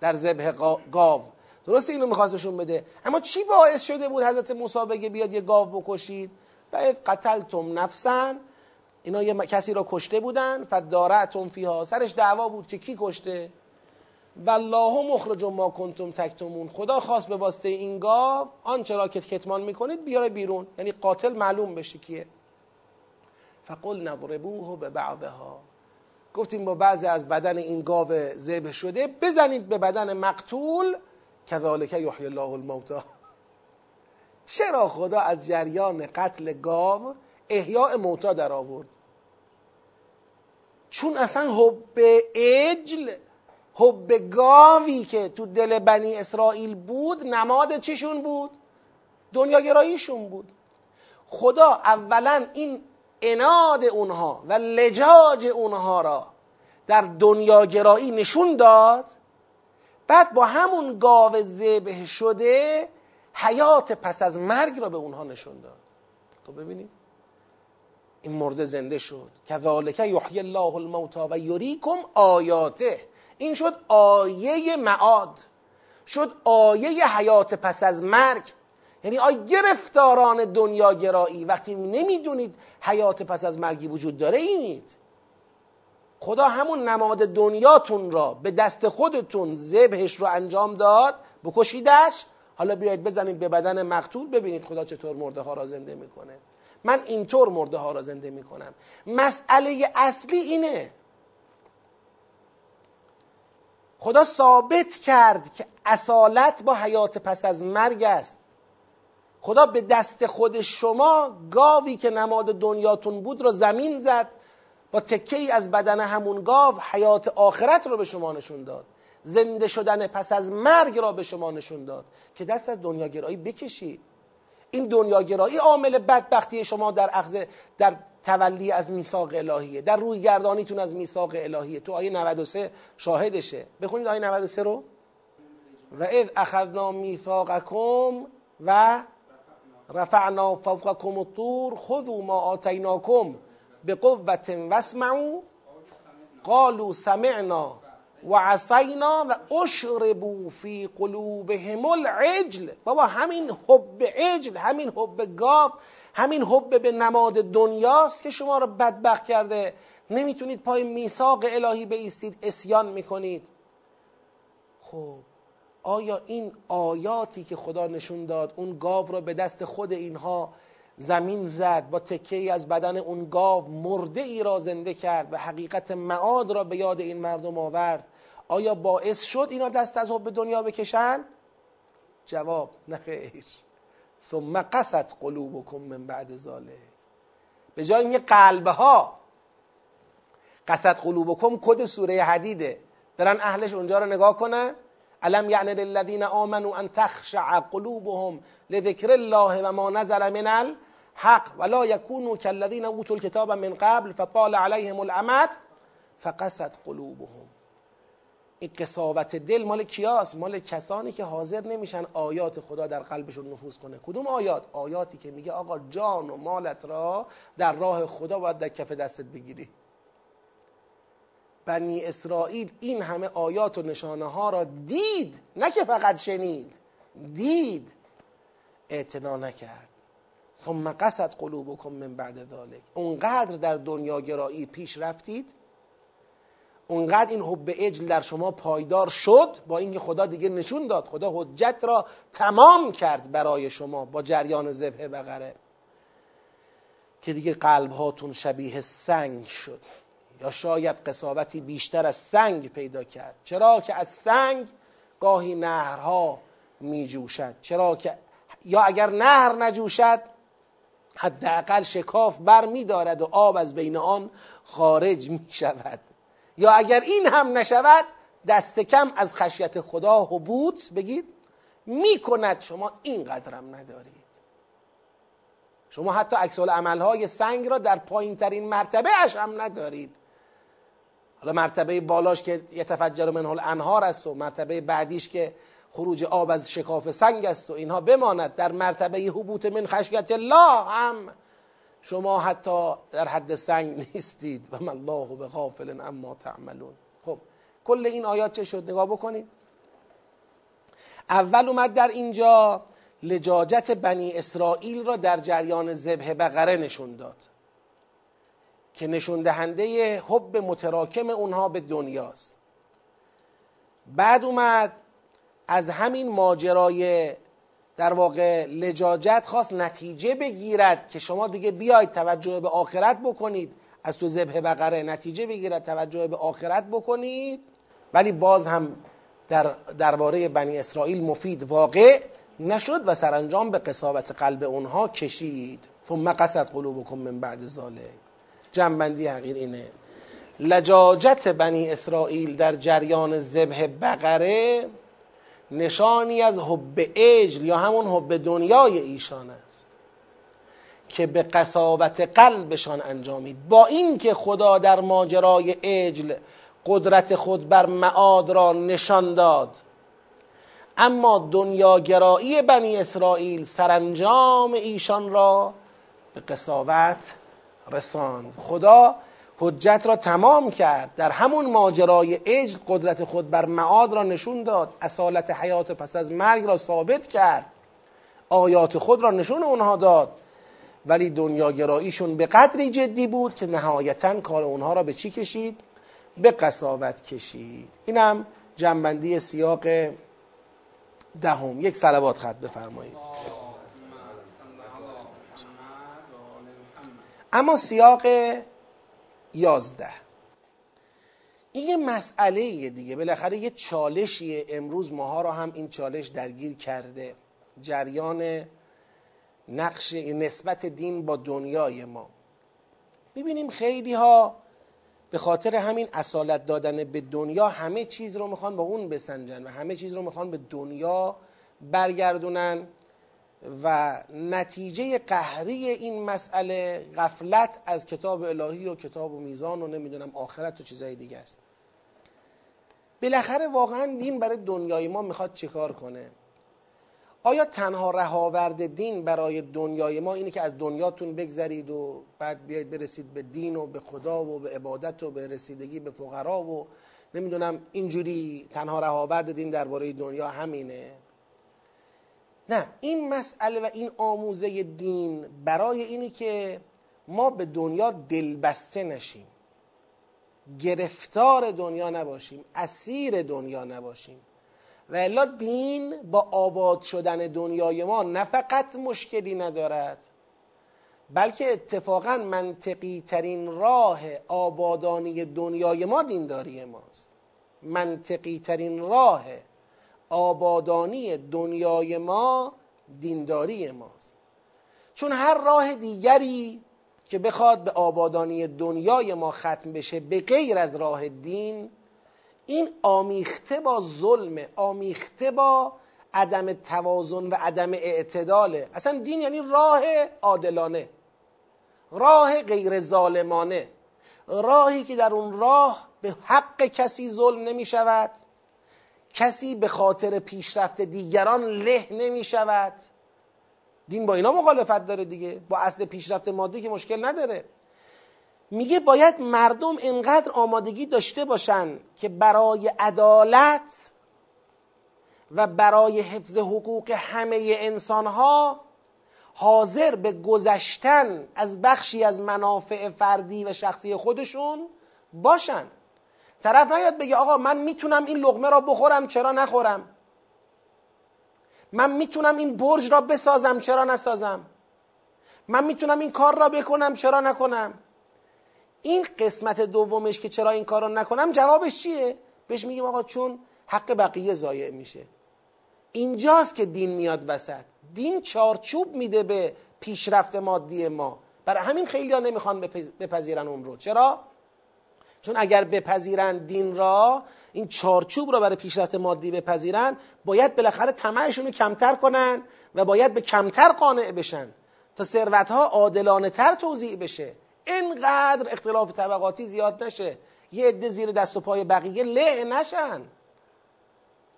A: در ذبح گاو. درست اینو میخواستشون بده. اما چی باعث شده بود حضرت موسی بگه بیاد یه گاو بکشید؟ و قتلتم نفسا اینا یه کسی را کشته بودن. فدارعتم فیها. سرش دعوا بود که کی کشته؟ والله مخرج ما کنتم تکتمون. خدا خواست به واسطه این گاو آنچه را که کتمان می‌کنید بیاره بیرون. یعنی قاتل معلوم بشه کیه. فقل نضربوه به بعضها. گفتیم با بعضی از بدن این گاو ذبح شده بزنید به بدن مقتول کذالک یحیی الله الموتا چرا خدا از جریان قتل گاو احیاء موتا در آورد؟ چون اصلا حب اجل حب گاوی که تو دل بنی اسرائیل بود نماد چیشون بود؟ دنیاگراییشون بود. خدا اولا این اناد اونها و لجاج اونها را در دنیاگرایی نشون داد. بعد با همون گاو ذبح شده حیات پس از مرگ را به اونها نشون داد. خب ببینید این مرده زنده شد. کذالک یحیی الله الموتا و یریکم آیاته. این شد آیه معاد. شد آیه حیات پس از مرگ. یعنی آی گرفتاران دنیاگرایی وقتی نمی‌دونید حیات پس از مرگی وجود داره اینید. خدا همون نماد دنیاتون را به دست خودتون ذبحش رو انجام داد بکشیدش. حالا بیاید بزنید به بدن مقتول ببینید خدا چطور مرده ها را زنده می‌کنه. من اینطور مرده ها را زنده می‌کنم. مسئله اصلی اینه. خدا ثابت کرد که اصالت با حیات پس از مرگ است. خدا به دست خود شما گاوی که نماد دنیاتون بود را زمین زد با تکه ای از بدن همون گاو حیات آخرت را به شما نشون داد. زنده شدن پس از مرگ را به شما نشون داد که دست از دنیاگرایی بکشید. این دنیاگرایی عامل بدبختی شما در اخذ در تولی از میثاق الهیه در روی گردانیتون از میثاق الهیه. تو آیه 93 شاهدشه. بخونید آیه 93 رو. و اذ اخذنا میثاقکم و رفعنا فوقکم الطور خذوا ما آتیناکم بقوة واسمعوا. قالوا سمعنا و عصینا و اشربوا فی قلوبهم العجل. بابا همین حب عجل همین حب گاو همین حب به نماد دنیاست که شما را بدبخت کرده. نمی‌تونید پای میثاق الهی بیستید اسیان می‌کنید. خب آیا این آیاتی که خدا نشون داد اون گاو را به دست خود اینها زمین زد با تکه ای از بدن اون گاو مرده ای را زنده کرد و حقیقت معاد را به یاد این مردم آورد آیا باعث شد اینا دست از حب دنیا بکشن؟ جواب نه خیر. ثم قصد قلوبکم من بعد زاله به جای این قلبه ها قصد قلوبکم کد سوره حدیده. دارن اهلش اونجا رو نگاه کنن؟ الم یعنی للذین آمنوا ان تخشع قلوبهم لذکر الله و ما نزل من الحق ولا یکونوا كالذین اوتوا الكتاب من قبل فطال عليهم الامد فقست قلوبهم. این قصاوت دل مال کیاست مال کسانی که حاضر نمیشن آیات خدا در قلبشون نفوذ کنه. کدوم آیات؟ آیاتی که میگه آقا جان و مالت را در راه خدا باید در کف دستت بگیری. بنی اسرائیل این همه آیات و نشانه ها را دید نه که فقط شنید دید. اعتنا نکرد. ثم قصد قلوبکم من بعد ذلك اونقدر در دنیا گرایی پیش رفتید اونقدر این حب اجل در شما پایدار شد با اینکه خدا دیگه نشون داد. خدا حجت را تمام کرد برای شما با جریان ذبح بقره. که دیگه قلب هاتون شبیه سنگ شد. یا شاید قصاوتی بیشتر از سنگ پیدا کرد. چرا که از سنگ گاهی نهرها می جوشد چرا که یا اگر نهر نجوشد حداقل شکاف بر می دارد و آب از بین آن خارج می شود یا اگر این هم نشود دست کم از خشیت خدا حبوط بگید می کند شما اینقدرم ندارید. شما حتی عکس عملهای سنگ را در پایین ترین مرتبه اش هم ندارید. حالا مرتبه بالاش که یتفجر منه الانهار است و مرتبه بعدیش که خروج آب از شکاف سنگ است و اینها بماند. در مرتبه حبوط من خشیت الله هم شما حتی در حد سنگ نیستید. و من الله به غافل اما تعملون. خب کل این آیات چه شد؟ نگاه بکنید. اول اومد در اینجا لجاجت بنی اسرائیل را در جریان ذبح بقره نشون داد. که نشون دهنده حب متراکم اونها به دنیاست. بعد اومد از همین ماجرای در واقع لجاجت خواست نتیجه بگیرد که شما دیگه بیاید توجه به آخرت بکنید. از تو ذبح بقره نتیجه بگیرد توجه به آخرت بکنید. ولی باز هم در درباره بنی اسرائیل مفید واقع نشد و سرانجام به قصاوت قلب اونها کشید. ثم قصد قلوبکم من بعد ذالک جنبندی حقیر اینه. لجاجت بنی اسرائیل در جریان ذبح بقره نشانی از حب اجل یا همون حب دنیای ایشان است که به قصاوت قلبشان انجامید. با اینکه خدا در ماجرای اجل قدرت خود بر معاد را نشان داد اما دنیاگرایی بنی اسرائیل سرانجام ایشان را به قصاوت رساند. خدا حجت را تمام کرد. در همون ماجرای اجل قدرت خود بر معاد را نشون داد. اصالت حیات پس از مرگ را ثابت کرد. آیات خود را نشون اونها داد. ولی دنیاگراییشون به قدری جدی بود که نهایتا کار اونها را به چی کشید؟ به قصاوت کشید. اینم جنبندی سیاق دهم. یک سلوات خط بفرمایید. اما سیاق یازده. این یه مسئله دیگه. بالاخره یه چالشیه. امروز ماها را هم این چالش درگیر کرده. جریان نقش نسبت دین با دنیای ما. می‌بینیم خیلی ها به خاطر همین اصالت دادن به دنیا همه چیز رو می‌خوان با اون بسنجن و همه چیز رو می‌خوان به دنیا برگردونن. و نتیجه قهری این مسئله غفلت از کتاب الهی و کتاب و میزان و نمی‌دونم آخرت و چیزهای دیگه است. بالاخره واقعا دین برای دنیای ما می‌خواد چیکار کنه؟ آیا تنها رهاورد دین برای دنیای ما اینه که از دنیاتون بگذرید و بعد بیاید برسید به دین و به خدا و به عبادت و به رسیدگی به فقرا و نمی‌دونم اینجوری تنها رهاورد دین درباره دنیا همینه؟ نه این مسئله و این آموزه دین برای اینی که ما به دنیا دلبسته نشیم. گرفتار دنیا نباشیم اسیر دنیا نباشیم. و الا دین با آباد شدن دنیای ما نه فقط مشکلی ندارد بلکه اتفاقا منطقی ترین راه آبادانی دنیای ما دینداری ماست. منطقی ترین راه آبادانی دنیای ما دینداری ماست. چون هر راه دیگری که بخواد به آبادانی دنیای ما ختم بشه به غیر از راه دین این آمیخته با ظلم آمیخته با عدم توازن و عدم اعتداله اصلا دین یعنی راه عادلانه راه غیر ظالمانه راهی که در اون راه به حق کسی ظلم نمی شود کسی به خاطر پیشرفت دیگران له نمی شود. دین با اینا مخالفت داره دیگه. با اصل پیشرفت مادی که مشکل نداره. میگه باید مردم انقدر آمادگی داشته باشن که برای عدالت و برای حفظ حقوق همه انسانها حاضر به گذشتن از بخشی از منافع فردی و شخصی خودشون باشن. طرف نیاد بگه آقا من می‌تونم این لغمه را بخورم چرا نخورم؟ من می‌تونم این برج را بسازم چرا نسازم؟ من می‌تونم این کار را بکنم چرا نکنم؟ این قسمت دومش که چرا این کار را نکنم جوابش چیه؟ بهش میگیم آقا چون حق بقیه ضایع میشه. اینجاست که دین میاد وسط. دین چارچوب میده به پیشرفت مادی ما. برای همین خیلی ها نمی‌خوان بپذیرن اون رو چرا؟ چون اگر بپذیرن دین را این چارچوب را برای پیشرفت مادی بپذیرن باید بالاخره طمعشون رو کمتر کنن و باید به کمتر قانع بشن تا ثروت ها عادلانه تر توضیع بشه. اینقدر اختلاف طبقاتی زیاد نشه. یه عده زیر دست و پای بقیه له نشن.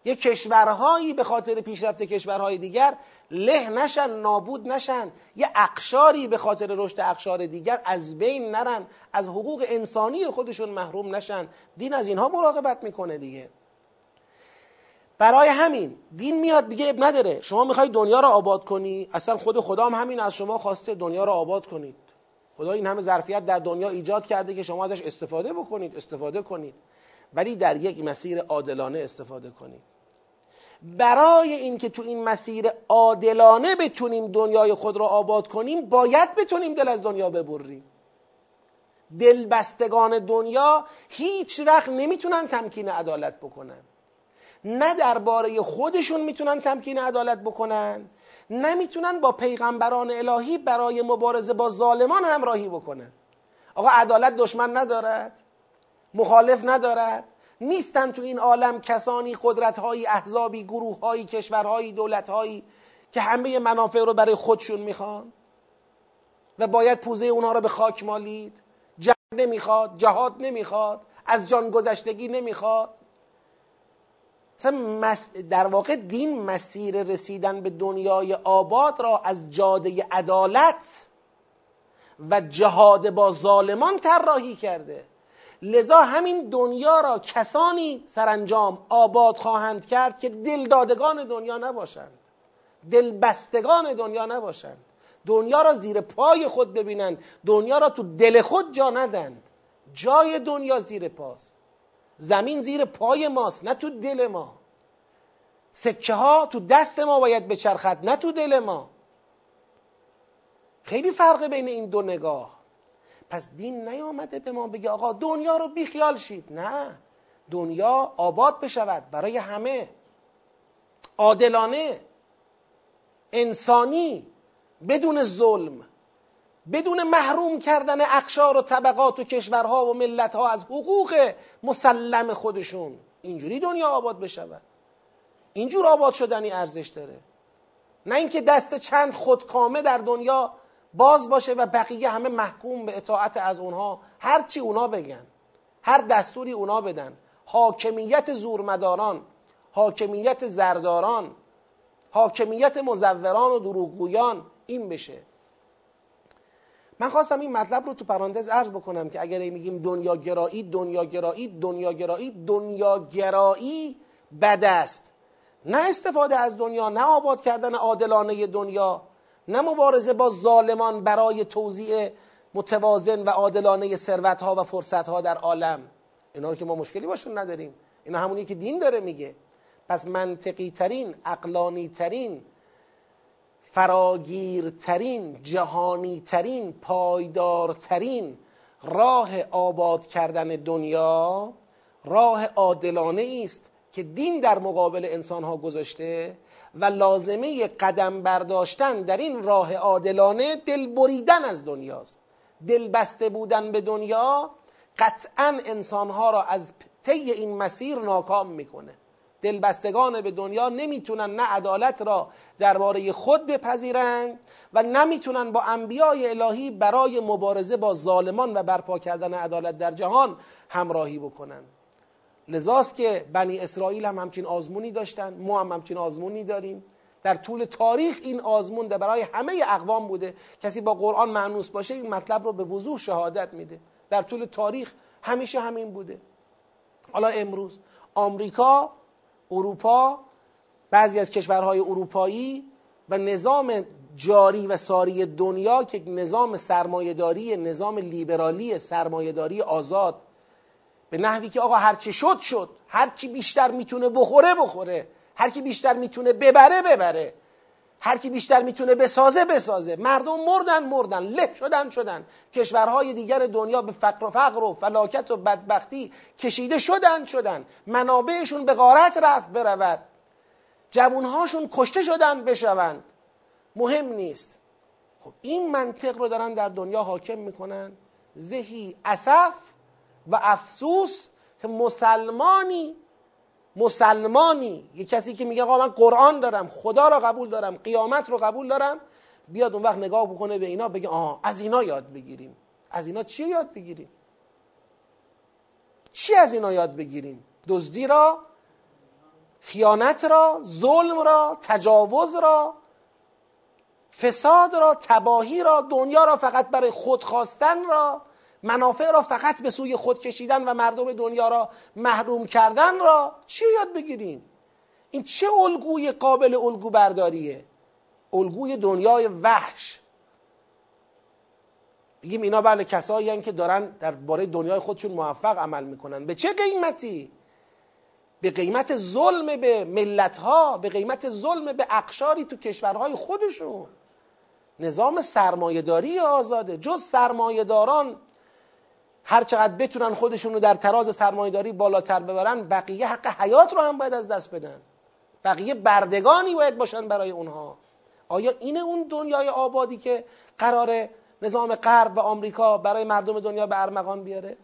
A: یه کشورهایی به خاطر پیشرفت کشورهای دیگر له نشن نابود نشن. یه اقشاری به خاطر رشد اقشار دیگر از بین نرن از حقوق انسانی خودشون محروم نشن. دین از اینها مراقبت می‌کنه دیگه. برای همین دین میاد میگه اب نداره. شما می‌خوای دنیا رو آباد کنی؟ اصلا خود خدا هم همین از شما خواسته دنیا رو آباد کنید. خدا این همه ظرفیت در دنیا ایجاد کرده که شما ازش استفاده بکنید استفاده کنید. ولی در یک مسیر عادلانه استفاده کنید برای اینکه تو این مسیر عادلانه بتونیم دنیای خود را آباد کنیم باید بتونیم دل از دنیا ببریم. دلبستگان دنیا هیچ وقت نمی‌تونن تمکین عدالت بکنن. نه درباره خودشون می‌تونن تمکین عدالت بکنن نمی‌تونن با پیغمبران الهی برای مبارزه با ظالمان همراهی بکنن. آقا عدالت دشمن ندارد؟ مخالف ندارد؟ نیستن تو این عالم کسانی قدرتهایی احزابی گروههایی کشورهایی دولتهایی که همه منافع رو برای خودشون می‌خوان؟ و باید پوزه اونها رو به خاک مالید؟ جنگ نمی‌خواد جهاد نمی‌خواد از جان گذشتگی نمی‌خواد؟ در واقع دین مسیر رسیدن به دنیای آباد را از جاده عدالت و جهاد با ظالمان طراحی کرده. لذا همین دنیا را کسانی سرانجام آباد خواهند کرد که دلدادگان دنیا نباشند. دلبستگان دنیا نباشند. دنیا را زیر پای خود ببینند. دنیا را تو دل خود جا ندند جای دنیا زیر پاست. زمین زیر پای ماست نه تو دل ما. سکه ها تو دست ما باید بچرخد نه تو دل ما. خیلی فرق بین این دو نگاه. پس دین نیامده به ما بگه آقا دنیا رو بیخیال شید. نه. دنیا آباد بشود برای همه. عادلانه. انسانی. بدون ظلم. بدون محروم کردن اقشار و طبقات و کشورها و ملتها از حقوق مسلم خودشون. اینجوری دنیا آباد بشود. اینجور آباد شدنی ارزش داره. نه اینکه دست چند خودکامه در دنیا باز باشه و بقیه همه محکوم به اطاعت از اونها. هر چی اونا بگن هر دستوری اونا بدن. حاکمیت زورمداران حاکمیت زرداران حاکمیت مزوران و دروغگویان این بشه. من خواستم این مطلب رو تو پرانتز عرض بکنم که اگر میگیم دنیا گرایی دنیا گرایی دنیا گرایی دنیا گرایی بد است. نه استفاده از دنیا نه آباد کردن عادلانه دنیا. نه مبارزه با ظالمان برای توزیع متوازن و عادلانه ثروت ها و فرصت ها در عالم. اینا رو که ما مشکلی باشون نداریم. اینا همونی که دین داره میگه. پس منطقی ترین اقلانی ترین فراگیرترین جهانی ترین پایدارترین راه آباد کردن دنیا راه عادلانه است که دین در مقابل انسان ها گذاشته و لازمه قدم برداشتن در این راه عادلانه دل بریدن از دنیاست. دل بسته بودن به دنیا قطعا انسانها را از طی این مسیر ناکام می‌کنه. دلبستگان به دنیا نمی‌تونن نه عدالت را درباره خود بپذیرند و نمی‌تونن با انبیای الهی برای مبارزه با ظالمان و برپا کردن عدالت در جهان همراهی بکنن. لذاست که بنی اسرائیل هم همچین آزمونی داشتن ما هم همچین آزمونی داریم. در طول تاریخ این آزمون در برای همه اقوام بوده. کسی با قرآن معنوس باشه این مطلب رو به وضوح شهادت میده. در طول تاریخ همیشه همین بوده. حالا امروز آمریکا اروپا بعضی از کشورهای اروپایی و نظام جاری و ساری دنیا که نظام سرمایهداری نظام لیبرالی سرمایهداری آزاد به نحوی که آقا هرچی شد شد. هرچی بیشتر می‌تونه بخوره بخوره. هر کی بیشتر می‌تونه ببره ببره. هر کی بیشتر می‌تونه بسازه بسازه. مردم مردن مردن. له شدن شدن. کشورهای دیگر دنیا به فقر و فقر و فلاکت و بدبختی کشیده شدن شدن. منابعشون به غارت رفت برود. جوانهاشون کشته شدن بشوند. مهم نیست. خب این منطق رو دارن در دنیا حاکم می‌کنن. زهی اسف و افسوس که مسلمانی مسلمانی یه کسی که میگه آقا من قرآن دارم خدا را قبول دارم قیامت رو قبول دارم بیاد اون وقت نگاه بکنه به اینا بگه آها از اینا یاد بگیریم. از اینا چی یاد بگیریم؟ چی از اینا یاد بگیریم؟ دزدی را خیانت را ظلم را تجاوز را فساد را تباهی را دنیا را فقط برای خود خواستن را. منافع را فقط به سوی خود کشیدن و مردم دنیا را محروم کردن را چی یاد بگیریم؟ این چه الگوی قابل الگو برداریه الگوی دنیای وحش. بگیم اینا بله کسایی که دارن در باره دنیای خودشون موفق عمل می‌کنن. به چه قیمتی؟ به قیمت ظلم به ملتها به قیمت ظلم به اقشاری تو کشورهای خودشون. نظام سرمایهداری آزاده. جز سرمایهداران هر چقدر بتونن خودشون رو در تراز سرمایهداری بالاتر ببرن بقیه حق حیات رو هم باید از دست بدن. بقیه بردگانی باید باشن برای اونها. آیا اینه اون دنیای آبادی که قرار نظام غرب و آمریکا برای مردم دنیا به ارمغان بیاره؟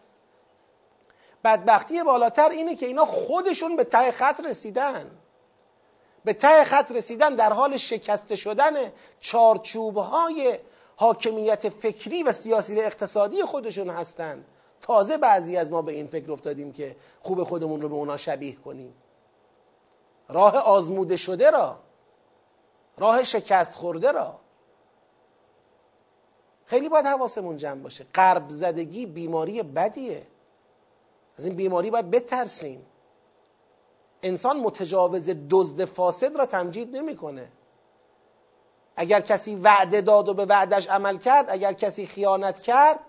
A: بدبختی بالاتر اینه که اینا خودشون به ته خط رسیدن. به ته خط رسیدن در حال شکسته شدن چارچوبهای حاکمیت فکری و سیاسی و اقتصادی خودشون هستن. تازه بعضی از ما به این فکر افتادیم که خوب خودمون رو به اونا شبیه کنیم. راه آزموده شده را راه شکست خورده را. خیلی باید حواسمون جمع باشه. قرب زدگی بیماری بدیه. از این بیماری باید بترسیم. انسان متجاوز دزد فاسد را تمجید نمی‌کنه. اگر کسی وعده داد و به وعدش عمل کرد اگر کسی خیانت کرد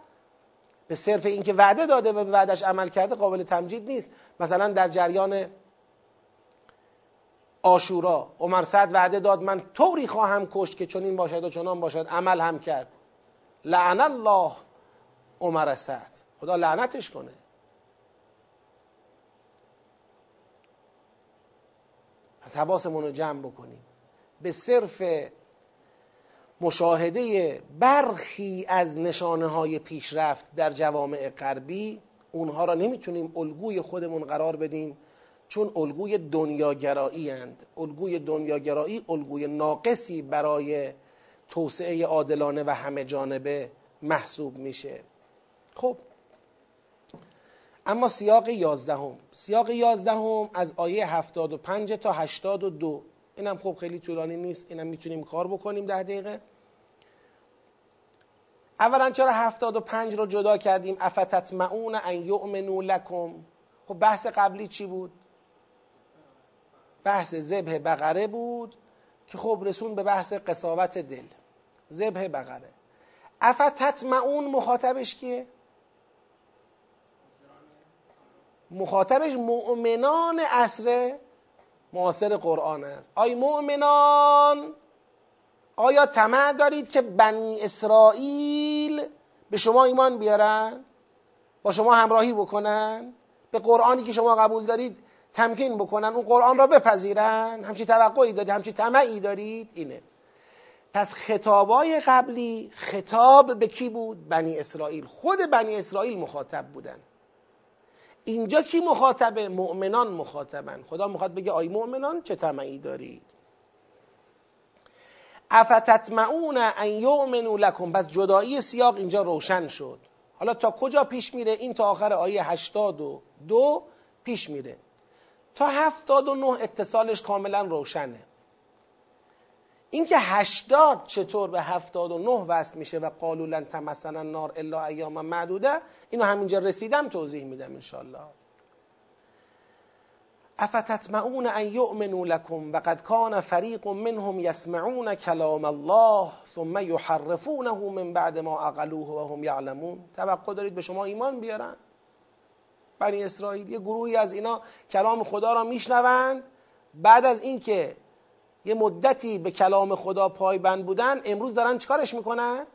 A: به صرف اینکه وعده داده و به وعدش عمل کرده قابل تمجید نیست. مثلا در جریان آشورا عمر سعد وعده داد من طوری خواهم کشت که چنین باشد و چنان باشد عمل هم کرد. لعن الله عمر سعد خدا لعنتش کنه. پس حواسمون رو جمع بکنیم. به صرف مشاهده برخی از نشانه های پیشرفت در جوامع غربی اونها را نمی‌تونیم الگوی خودمون قرار بدیم چون الگوی دنیاگرایی اند. الگوی دنیاگرایی الگوی ناقصی برای توسعه عادلانه و همه جانبه محسوب میشه. خب اما سیاق یازدهم. سیاق یازدهم از آیه 75 تا 82 اینم خب خیلی طولانی نیست اینم می‌تونیم کار بکنیم ده دقیقه. اولا چرا هفتاد و پنج رو جدا کردیم؟ افتتمعون ان یؤمنو لکم. خب بحث قبلی چی بود؟ بحث ذبح بقره بود که خب رسون به بحث قصاوت دل. ذبح بقره. افتتمعون مخاطبش کیه؟ مخاطبش مؤمنان عصر معاصر قرآن است. آی مؤمنان آیا طمع دارید که بنی اسرائیل به شما ایمان بیارن؟ با شما همراهی بکنن؟ به قرآنی که شما قبول دارید تمکین بکنن؟ اون قرآن را بپذیرن؟ همچی توقعی دارید؟ همچی طمعی دارید؟ اینه. پس خطابای قبلی خطاب به کی بود؟ بنی اسرائیل. خود بنی اسرائیل مخاطب بودن. اینجا کی مخاطبه؟ مؤمنان مخاطبن. خدا می‌خواد بگه آی مؤمنان چه طمعی دارید افتتمعون ان یؤمنوا لکم. پس جدایی سیاق اینجا روشن شد. حالا تا کجا پیش میره؟ این تا آخر آیه 82 دو پیش میره. تا هفتاد و نه اتصالش کاملا روشنه. اینکه هشتاد چطور به هفتاد و نه وصل میشه و قالوا لن تمسنا النار الا ایاما معدوده اینو همینجا رسیدم توضیح میدم انشالله افتطمعون ان یؤمنوا لكم وقد کان فریق منهم یسمعون کلام الله ثم یحرفونه من بعد ما اقلوه و هم یعلمون. توقع دارید به شما ایمان بیارن؟ بنی اسرائیل یه گروهی از اینا کلام خدا را میشنوند. بعد از اینکه یه مدتی به کلام خدا پایبند بودن امروز دارن چیکارش می‌کنن؟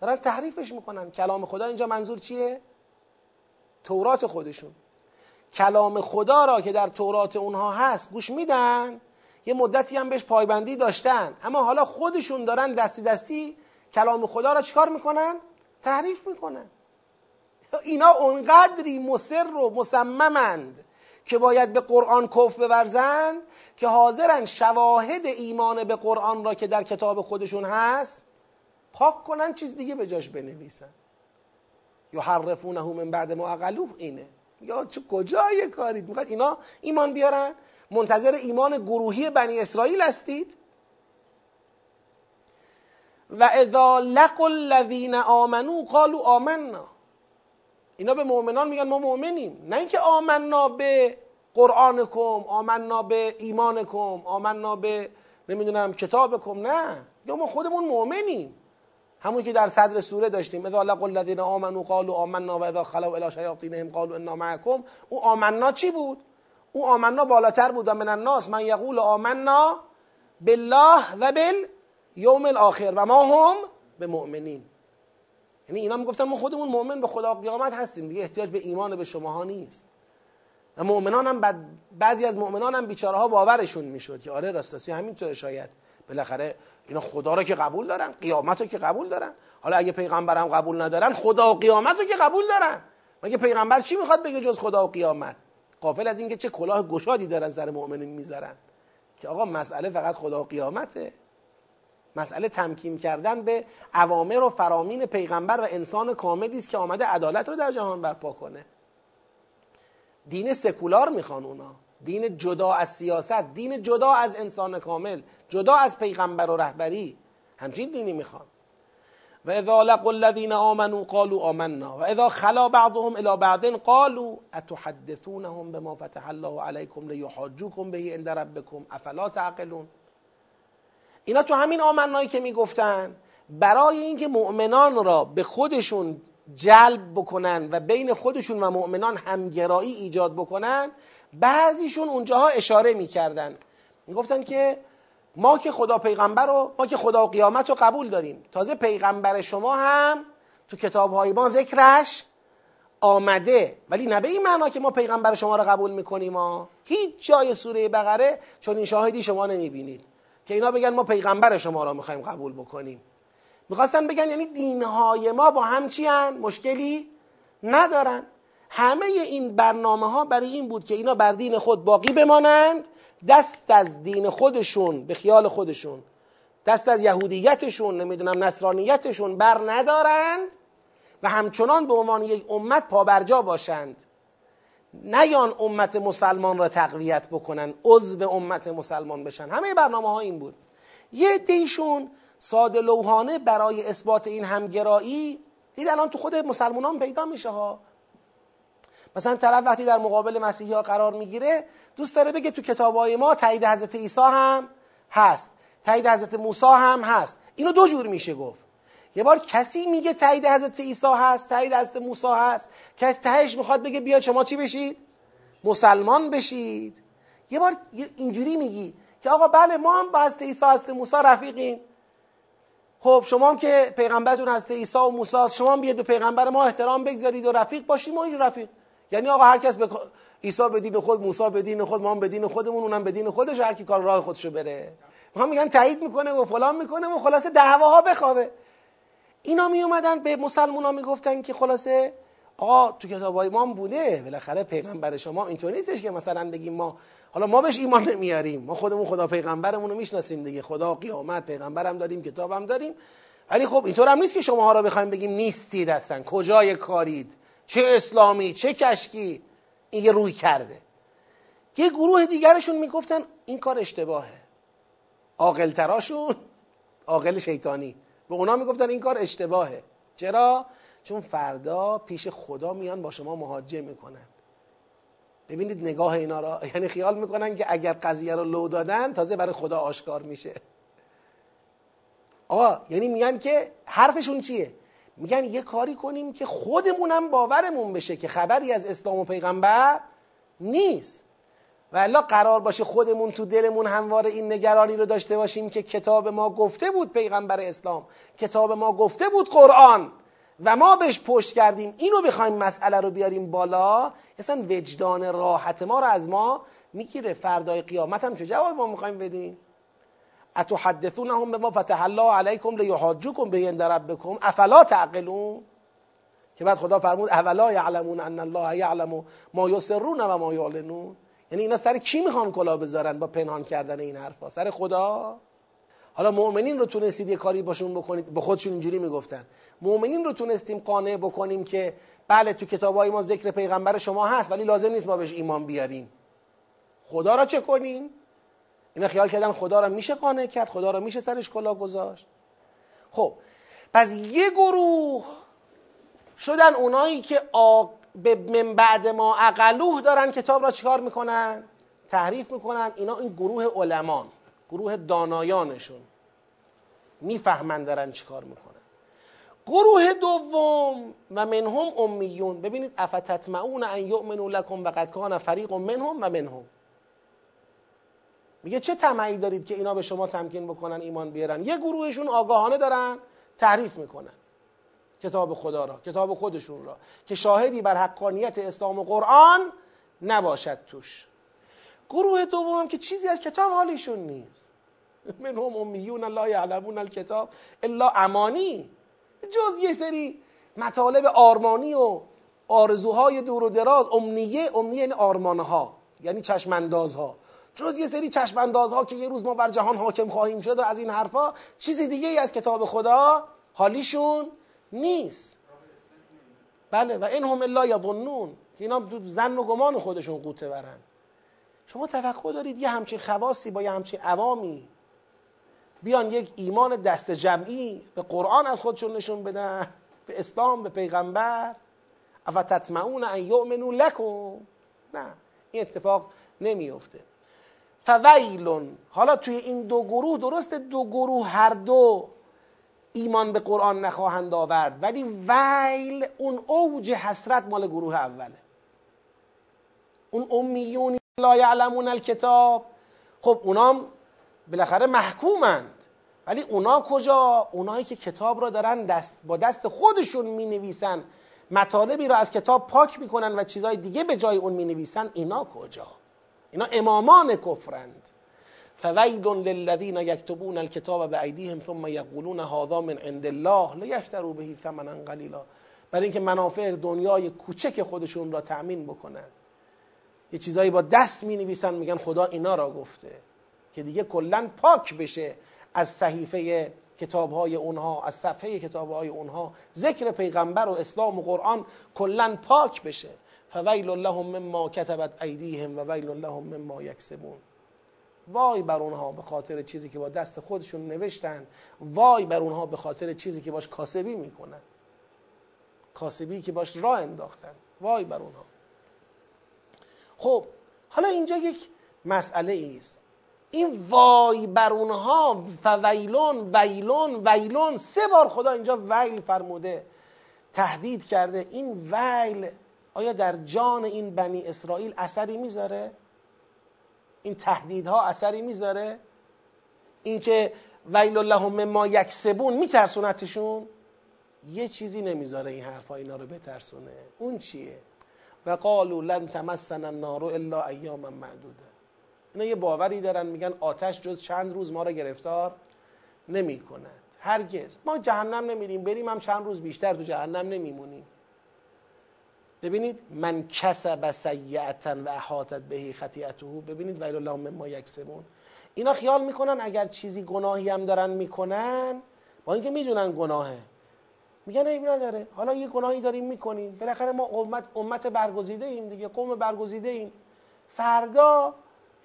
A: دارن تحریفش می‌کنن. کلام خدا اینجا منظور چیه؟ تورات خودشون. کلام خدا را که در تورات اونها هست گوش میدن یه مدتی هم بهش پایبندی داشتن. اما حالا خودشون دارن دستی دستی کلام خدا را چیکار می‌کنن؟ تحریف می‌کنن. اینا اونقدری مصر و مصممند. که باید به قرآن کف بورزند که حاضرن شواهد ایمان به قرآن را که در کتاب خودشون هست پاک کنن چیز دیگه به جاش بنویسن. یحرفونه من بعد ما اقلوه اینه. یا چه کجای کارید می‌خواد اینا ایمان بیارن؟ منتظر ایمان گروهی بنی اسرائیل هستید؟ و اذا لقوا الذین آمنو قالوا آمنا. اینا به مؤمنان میگن ما مؤمنیم. نه اینکه آمنا به قرآنکم آمنا به ایمانکم آمنا به نمی‌دونم کتابکم نه. یا ما خودمون مؤمنیم. همون که در صدر سوره داشتیم اذا لقوا الذين آمنوا قالوا آمنا و اذا خلوا الى شیاطینهم قالوا انا معكم او آمنا چی بود؟ او آمنا بالاتر بود من الناس من یقول آمنا بالله و یوم الاخر و ما هم به مؤمنین. یعنی اینا می‌گفتن ما خودمون مؤمن به خدا قیامت هستیم دیگه احتیاج به ایمان به شماها نیست. و مؤمنان هم بعضی از مؤمنان هم بیچاره ها باورشون می‌شد که آره راستاسی همینطور شاید. بالاخره اینا خدا رو که قبول دارن قیامت رو که قبول دارن. حالا اگه پیغمبر هم قبول ندارن خدا و قیامت رو که قبول دارن. مگه پیغمبر چی می‌خواد بگه جز خدا و قیامت؟ قافل از اینکه چه کلاه گشادی دارن سر مؤمنین می‌ذارن. که آقا مسئله فقط خدا و قیامته. مسئله تمکین کردن به اوامر و فرامین پیغمبر و انسان کاملی است که آمده عدالت رو در جهان برپا کنه. دین سکولار می‌خوان اونا. دین جدا از سیاست دین جدا از انسان کامل جدا از پیغمبر و رهبری. همچین دینی می‌خوان. و اذا لقوا الذين آمنوا قالوا آمنا. و اذا خلا بعضهم الى بعض قالوا اتحدثونهم بما فتح الله عليكم ليحاجوكم به عند ربكم افلا تعقلون؟ اینا تو همین آمنایی که می‌گفتن برای اینکه مؤمنان را به خودشون جلب بکنن و بین خودشون و مؤمنان همگرایی ایجاد بکنن بعضیشون اونجاها اشاره می‌کردن. می‌گفتن که ما که خدا پیغمبر رو ما که خدا و قیامت رو قبول داریم. تازه پیغمبر شما هم تو کتابهای ما ذکرش آمده. ولی نه به این معنا که ما پیغمبر شما رو قبول می‌کنیم ما هیچ جای سوره بقره چون این شاهدی شما نمی‌بینید. که اینا بگن ما پیغمبر شما را می‌خوایم قبول بکنیم. می‌خواستن بگن یعنی دینهای ما با هم چی مشکلی ندارن. همه این برنامه ها برای این بود که اینا بر دین خود باقی بمانند دست از دین خودشون به خیال خودشون دست از یهودیتشون نمی‌دونم نصرانیتشون بر ندارند و همچنان به عنوان یک امت پابرجا باشند. نیان امت مسلمان را تقویت بکنن عضو امت مسلمان بشن. همه برنامه ها این بود. یه دیشون ساده لوحانه برای اثبات این همگرایی دید الان تو خود مسلمانان پیدا میشه ها. مثلا طرف وقتی در مقابل مسیحی ها قرار می‌گیره دوست داره بگه تو کتاب های ما تایید حضرت عیسی هم هست. تایید حضرت موسی هم هست. اینو دو جور میشه گفت. یه بار کسی میگه تایید حضرت عیسی هست تایید حضرت موسی هست که تهش می‌خواد بگه بیا شما چی بشید؟ مسلمان بشید. یه بار اینجوری میگی که آقا بله ما هم با حضرت عیسی حضرت موسی رفیقیم. خب شما هم که پیغمبرتون حضرت عیسی و موسی شما هم بیاید به پیغمبر ما احترام بگذارید و رفیق باشیم ما این رفیق. یعنی آقا هر کس به عیسی به دین خود موسی به دین خود ما هم به دین خودمون اونم به دین خودش هر کی کار راه خودشو بره. ما میگن تایید می‌کنه و فلان می‌کنه و خلاصه دعواها بخوابه. اینا می اومدن به مسلمونا می‌گفتن که خلاصه آقا تو کتابای ما بوده بالاخره پیغمبر شما اینطور نیستش که مثلا بگیم ما حالا ما بهش ایمان نمیاریم ما خودمون خدا پیغمبرمون رو می‌شناسیم دیگه خدا قیامت پیغمبرم داریم کتابم داریم. ولی خب اینطور هم نیست که شماها رو بخوایم بگیم نیستید هستن کجای کارید؟ چه اسلامی؟ چه کشکی؟ این روی کرده. یه گروه دیگرشون می‌گفتن این کار اشتباهه. عاقلتراشون عاقل شیطانی. به اونا می‌گفتن این کار اشتباهه. چرا؟ چون فردا پیش خدا میان با شما مهاجه می‌کنن. ببینید نگاه اینا را. یعنی خیال می‌کنن که اگر قضیه رو لو دادن تازه برای خدا آشکار میشه. آقا یعنی میگن که حرفشون چیه؟ میگن یه کاری کنیم که خودمونم باورمون بشه که خبری از اسلام و پیغمبر نیست. و الا قرار باشه خودمون تو دلمون همواره این نگرانی رو داشته باشیم که کتاب ما گفته بود پیغمبر اسلام. کتاب ما گفته بود قرآن. و ما بهش پشت کردیم. اینو بخوایم مسئله رو بیاریم بالا. اصلا وجدان راحت ما رو از ما می‌گیره فردای قیامت. هم چه جواب ما می‌خوایم بدیم؟ اتحدثونهم به ما فتح الله علیکم لیحاجوکم به عند ربکم. افلا تعقلون؟ که بعد خدا فرمود اولا یعلمون ان الله یعلم ما یسرون و ما یعلنون؟ یعنی اینا سر کی می‌خوان کلا بذارن با پنهان کردن این حرفا؟ سر خدا؟ حالا مؤمنین رو تونستید یه کاری باشون بکنید به خودشون اینجوری می‌گفتن. مؤمنین رو تونستیم قانع بکنیم که بله تو کتابای ما ذکر پیغمبر شما هست ولی لازم نیست ما بهش ایمان بیاریم. خدا را چه کنیم؟ اینا خیال کردن خدا را میشه قانع کرد خدا را میشه سرش کلا گذاشت. خب پس یه گروه شدن اونایی که آ... به من بعد ما اقلوه دارن کتاب را چیکار می‌کنن؟ تحریف می‌کنن. اینا این گروه علمان گروه دانایانشون می‌فهمن دارن چیکار می‌کنن. گروه دوم و منهم امیون. ببینید افتتمعون ان یؤمنوا لکم و قد کان فریق منهم و منهم. میگه چه طمعی دارید که اینا به شما تمکین بکنن ایمان بیارن؟ یه گروهشون آگاهانه دارن تعریف می‌کنن. کتاب خدا را کتاب خودشون را. که شاهدی بر حقانیت اسلام و قرآن نباشد توش. گروه دوم که چیزی از کتاب حالیشون نیست. منهم امیون لا یعلمون الکتاب الا امانی. جز یه سری مطالب آرمانی و آرزوهای دور و دراز امنیه امنیه یعنی آرمانها یعنی چشماندازها. جز یه سری چشماندازها که یه روز ما بر جهان حاکم خواهیم شد و از این حرفا چیز دیگه ای از کتاب خدا حالیشون نیست. بله و این هم الا یظنون. که اینا زن و گمان خودشون قوته برن شما توقع دارید یه همچین خواصی با یه همچین عوامی بیان یک ایمان دست جمعی به قرآن از خودشون نشون بدن به اسلام به پیغمبر؟ اف تطمعون ان یؤمنوا لکم؟ نه این اتفاق نمیفته فویلون حالا توی این دو گروه درست دو گروه هر دو ایمان به قرآن نخواهند آورد. ولی ویل اون اوج حسرت مال گروه اوله. اون امیون لا یعلمون الکتاب. خب اونام بالاخره محکومند. ولی اونا کجا؟ اونایی که کتاب را دارن دست با دست خودشون می نویسن مطالبی را از کتاب پاک می‌کنن و چیزای دیگه به جای اون می نویسن اینا کجا؟ اینا امامان کفرند. فویل للذین یکتبون الکتاب بایدیهم ثم یقولون هذا من عند الله لیشتروا به ثمنا قلیلا. برای اینکه منافع دنیای کوچک خودشون را تأمین بکنن. یه چیزایی با دست می نویسن میگن خدا اینا را گفته که دیگه کلا پاک بشه از صحیفه کتاب های اونها از صفحه کتاب های اونها. ذکر پیغمبر و اسلام و قرآن کلا پاک بشه. فویل لهم مما کتبت ایدیهم و ویل لهم مما یکسبون. وای بر اونها به خاطر چیزی که با دست خودشون نوشتن وای بر اونها به خاطر چیزی که باش کاسبی می‌کنن. کاسبی که باش راه انداختن. وای بر اونها. خب حالا اینجا یک مسئله است. این وای بر اونها فویلون ویلون ویلون. سه بار خدا اینجا ویل فرموده تهدید کرده. این ویل آیا در جان این بنی اسرائیل اثری می‌ذاره؟ این تهدیدها اثری می‌ذاره؟ اینکه ویل اللهم ما یکسبون میترسونتشون یه چیزی نمی‌ذاره این حرفا اینا رو بترسونه. اون چیه؟ و قالوا لن تمسنا النار الا ایاما معدوده. اینا یه باوری دارن میگن آتش جز چند روز ما رو گرفتار نمی کند هرگز. ما جهنم نمیریم بریم هم چند روز بیشتر تو جهنم نمیمونیم. ببینید من کسب سیعتا و احاطت بهی خطیعته. ببینید ویل الله ما یکسبون. اینا خیال می‌کنن اگر چیزی گناهی هم دارن می‌کنن با اینکه می‌دونن گناهه. میگن عیب نداره. حالا یه گناهی داریم می‌کنیم. بالاخره ما امت امت برگزیده ایم دیگه قوم برگزیده ایم فردا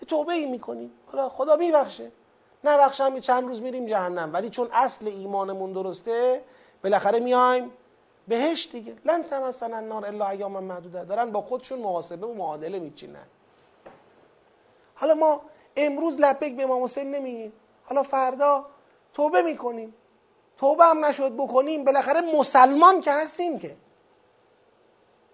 A: توبه ای می‌کنیم. حالا خدا میبخشه. نبخشم چند روز میریم جهنم. ولی چون اصل ایمانمون درسته بالاخره میایم بهش دیگه. لن تمسن النار الا ایاما معدوده. دارن با خودشون محاسبه و معادله میچینن. حالا ما امروز لبک به امام حسین نمیگیم. حالا فردا توبه می‌کنیم. توبه هم نشد بکنیم. بالاخره مسلمان که هستیم که.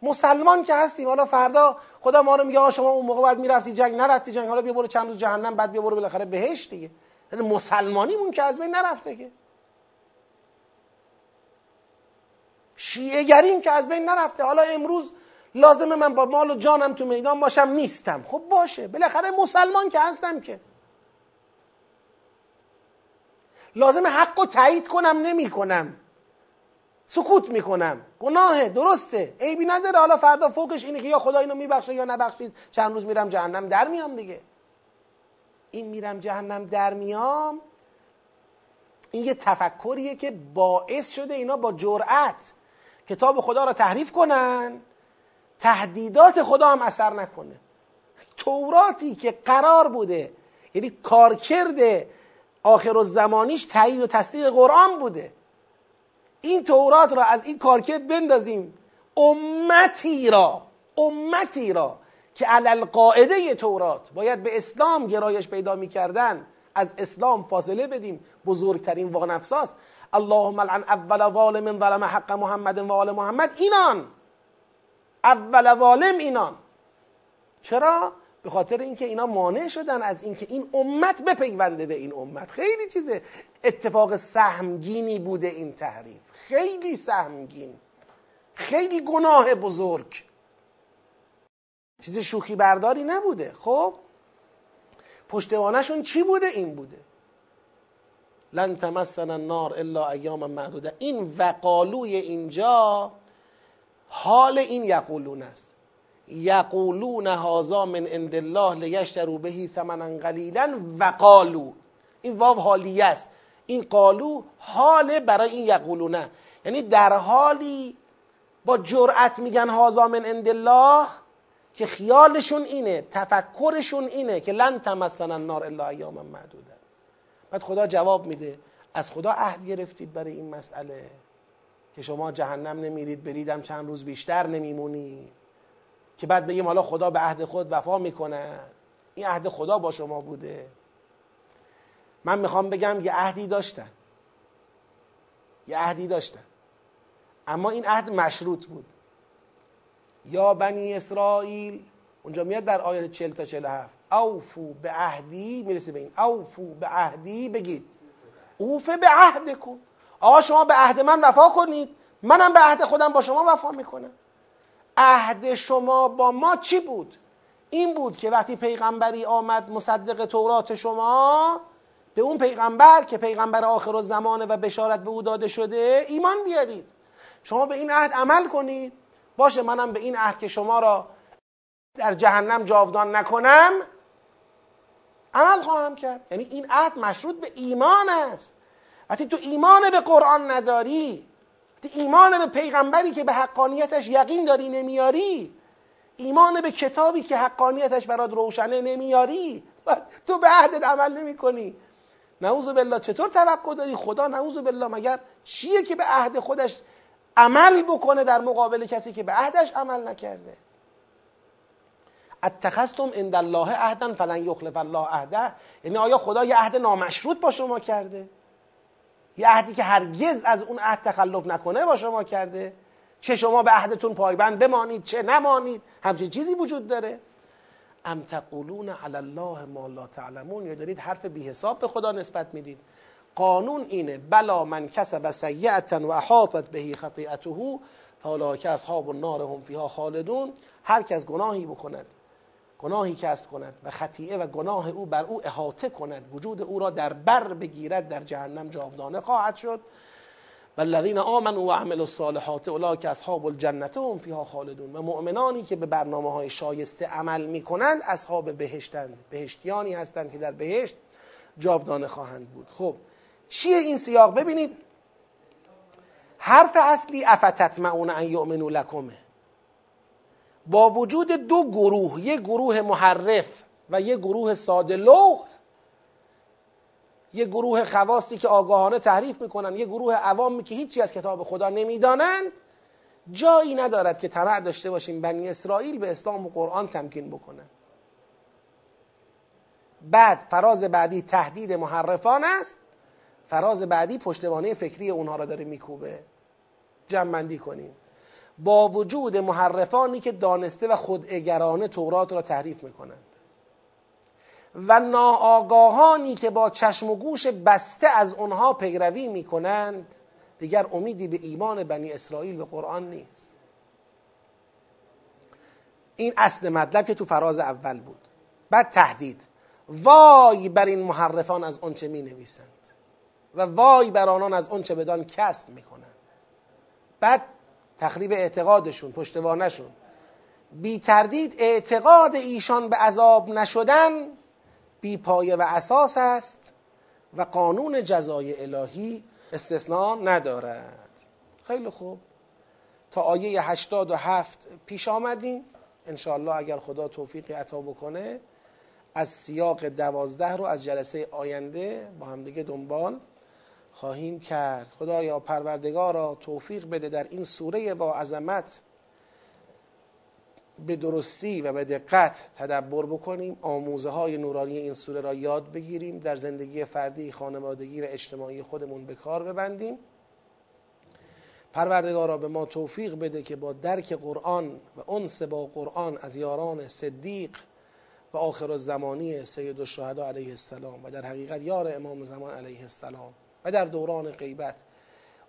A: مسلمان که هستیم. حالا فردا خدا ما رو میگه شما اون موقع باید می‌رفتی جنگ نرفتی. جنگ. حالا بیا برو چند روز جهنم بعد بیا برو بالاخره بهش دیگه. یعنی مسلمانیمون که از بین نرفته که. شیعه گریم که از بین نرفته. حالا امروز لازمه من با مال و جانم تو میدان باشم نیستم. خب باشه. بالاخره مسلمان که هستم که. لازم حق و تایید کنم نمی کنم سکوت می‌کنم. گناهه. درسته. عیبی نداره. حالا فردا فوقش اینه که یا خدا اینو میبخشه یا نبخشید. چند روز میرم جهنم در میام دیگه. این میرم جهنم در میام این یه تفکریه که باعث شده اینا با جرأت کتاب خدا را تحریف کنن. تهدیدات خدا هم اثر نکنه. توراتی که قرار بوده یعنی کارکرد آخر و زمانیش تایید و تصدیق قرآن بوده. این تورات را از این کارکرد بندازیم. امتی را امتی را که علل قاعده تورات باید به اسلام گرایش پیدا می‌کردن. از اسلام فاصله بدیم. بزرگترین وانفساست. اللهم لعن اول ظالم ظلم حق محمد و آل محمد اینان اول ظالم اینان چرا به خاطر اینکه اینا مانع شدن از اینکه این امت بپیونده به این امت خیلی چیز اتفاق سهمگینی بوده این تحریف خیلی سهمگین خیلی گناه بزرگ چیز شوخی برداری نبوده خب پشتوانشون چی بوده این بوده لن تمسن النار الا ایام معدوده. این وقالوی اینجا حال این یقولون است. یقولون هازا من عند الله لیشترو بهی ثمنا قلیلا وقالو این واو حالیه است. این قالو حال برای این یقولونه. یعنی در حالی با جرأت میگن هازا من عند الله که خیالشون اینه تفکرشون اینه که لن تمسن النار الا ایام معدوده. بعد خدا جواب میده. از خدا عهد گرفتید برای این مسئله که شما جهنم نمیرید بریدم چند روز بیشتر نمیمونید. که بعد بگیم حالا خدا به عهد خود وفا می‌کنه. این عهد خدا با شما بوده. من می‌خوام بگم یه عهدی داشتن. یه عهدی داشتن. اما این عهد مشروط بود. یا بنی اسرائیل اونجا میاد در آیه 40 تا 47 اوفو به عهدی می‌رسه به این. اوفو به عهدی بگید. اوفه به عهد کن آقا شما به عهد من وفا کنید. منم به عهد خودم با شما وفا می‌کنم. عهد شما با ما چی بود؟ این بود که وقتی پیغمبری آمد مصدق تورات شما به اون پیغمبر که پیغمبر آخر و زمانه و بشارت به او داده شده ایمان بیارید. شما به این عهد عمل کنید. باشه منم به این عهد که شما را در جهنم جاودان نکنم. عمل خواهم کرد. یعنی این عهد مشروط به ایمان است. وقتی تو ایمان به قرآن نداری وقتی ایمان به پیغمبری که به حقانیتش یقین داری نمیاری ایمان به کتابی که حقانیتش برات روشنه نمیاری تو به عهدت عمل نمی کنی نعوذ بالله چطور توقع داری؟ خدا نعوذ بالله مگر چیه که به عهد خودش عمل بکنه در مقابل کسی که به عهدش عمل نکرده؟ اتخذتم عند الله عهدا فلن یخلف الله عهده. یعنی آیا خدا یه عهد نامشروط با شما کرده؟ یه عهدی که هرگز از اون عهد تخلف نکنه با شما کرده؟ چه شما به عهدتون پایبند بمانید چه نمانید؟ همچین چیزی وجود داره؟ ام تقولون علی الله ما لا تعلمون؟ یا دارید حرف بی حساب به خدا نسبت می‌دید؟ قانون اینه بلا من کسب سیعتا و احاطت بهی خطیئته فاولئک اصحاب النار هم فیها خالدون. هر کس گناهی بکند. گناهی کسب کند و خطیعه و گناه او بر او احاطه کند. وجود او را در بر بگیرد در جهنم جاودانه خواهد شد. و الذین آمنوا و عملوا الصالحات اولئک اصحاب الجنه هم فیها خالدون. و مؤمنانی که به برنامه های شایسته عمل می‌کنند اصحاب بهشتند. بهشتیانی هستند که در بهشت جاودانه خواهند بود. خب چیه این سیاق؟ ببینید حرف اصلی افتتمعون ان یؤمنوا لکمه. با وجود دو گروه یک گروه محرف و یک گروه ساده لوح یه گروه خواستی که آگاهانه تحریف می‌کنن یه گروه عوامی که هیچی از کتاب خدا نمی‌دانند جایی ندارد که طمع داشته باشیم بنی اسرائیل به اسلام و قرآن تمکین بکنن بعد فراز بعدی تهدید محرفان است فراز بعدی پشتوانه فکری اونها را داره میکوبه. جمع کنیم. با وجود محرفانی که دانسته و خوداگرانه تورات را تحریف می‌کنند. و ناآگاهانی که با چشم و گوش بسته از اونها پیروی می‌کنند دیگر امیدی به ایمان بنی اسرائیل به قرآن نیست. این اصل مطلب که تو فراز اول بود. بعد تهدید. وای بر این محرفان از آنچه می نویسند و وای بر آنان از آنچه بدان کسب می‌کنند. بعد تخریب اعتقادشون پشتوانشون بی تردید اعتقاد ایشان به عذاب نشدن بی پایه و اساس است و قانون جزای الهی استثناء ندارد. خیلی خوب. تا آیه 87 پیش آمدیم. انشاءالله اگر خدا توفیقی عطا بکنه از سیاق دوازده رو از جلسه آینده با همدیگه دنبال خواهیم کرد. خدایا پروردگارا توفیق بده در این سوره با عظمت به درستی و به دقت تدبر بکنیم. آموزه های نورانی این سوره را یاد بگیریم. در زندگی فردی خانوادگی و اجتماعی خودمون به کار ببندیم. پروردگارا به ما توفیق بده که با درک قرآن و انس با قرآن از یاران صدیق و آخر الزمانی سید الشهدا علیه السلام و در حقیقت یار امام زمان علیه السلام و در دوران غیبت.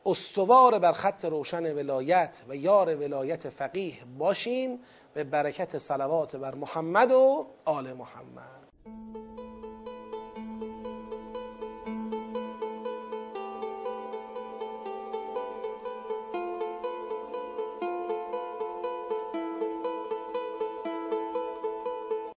A: استوار بر خط روشن ولایت و یار ولایت فقیه باشیم به برکت صلوات بر محمد و آل محمد.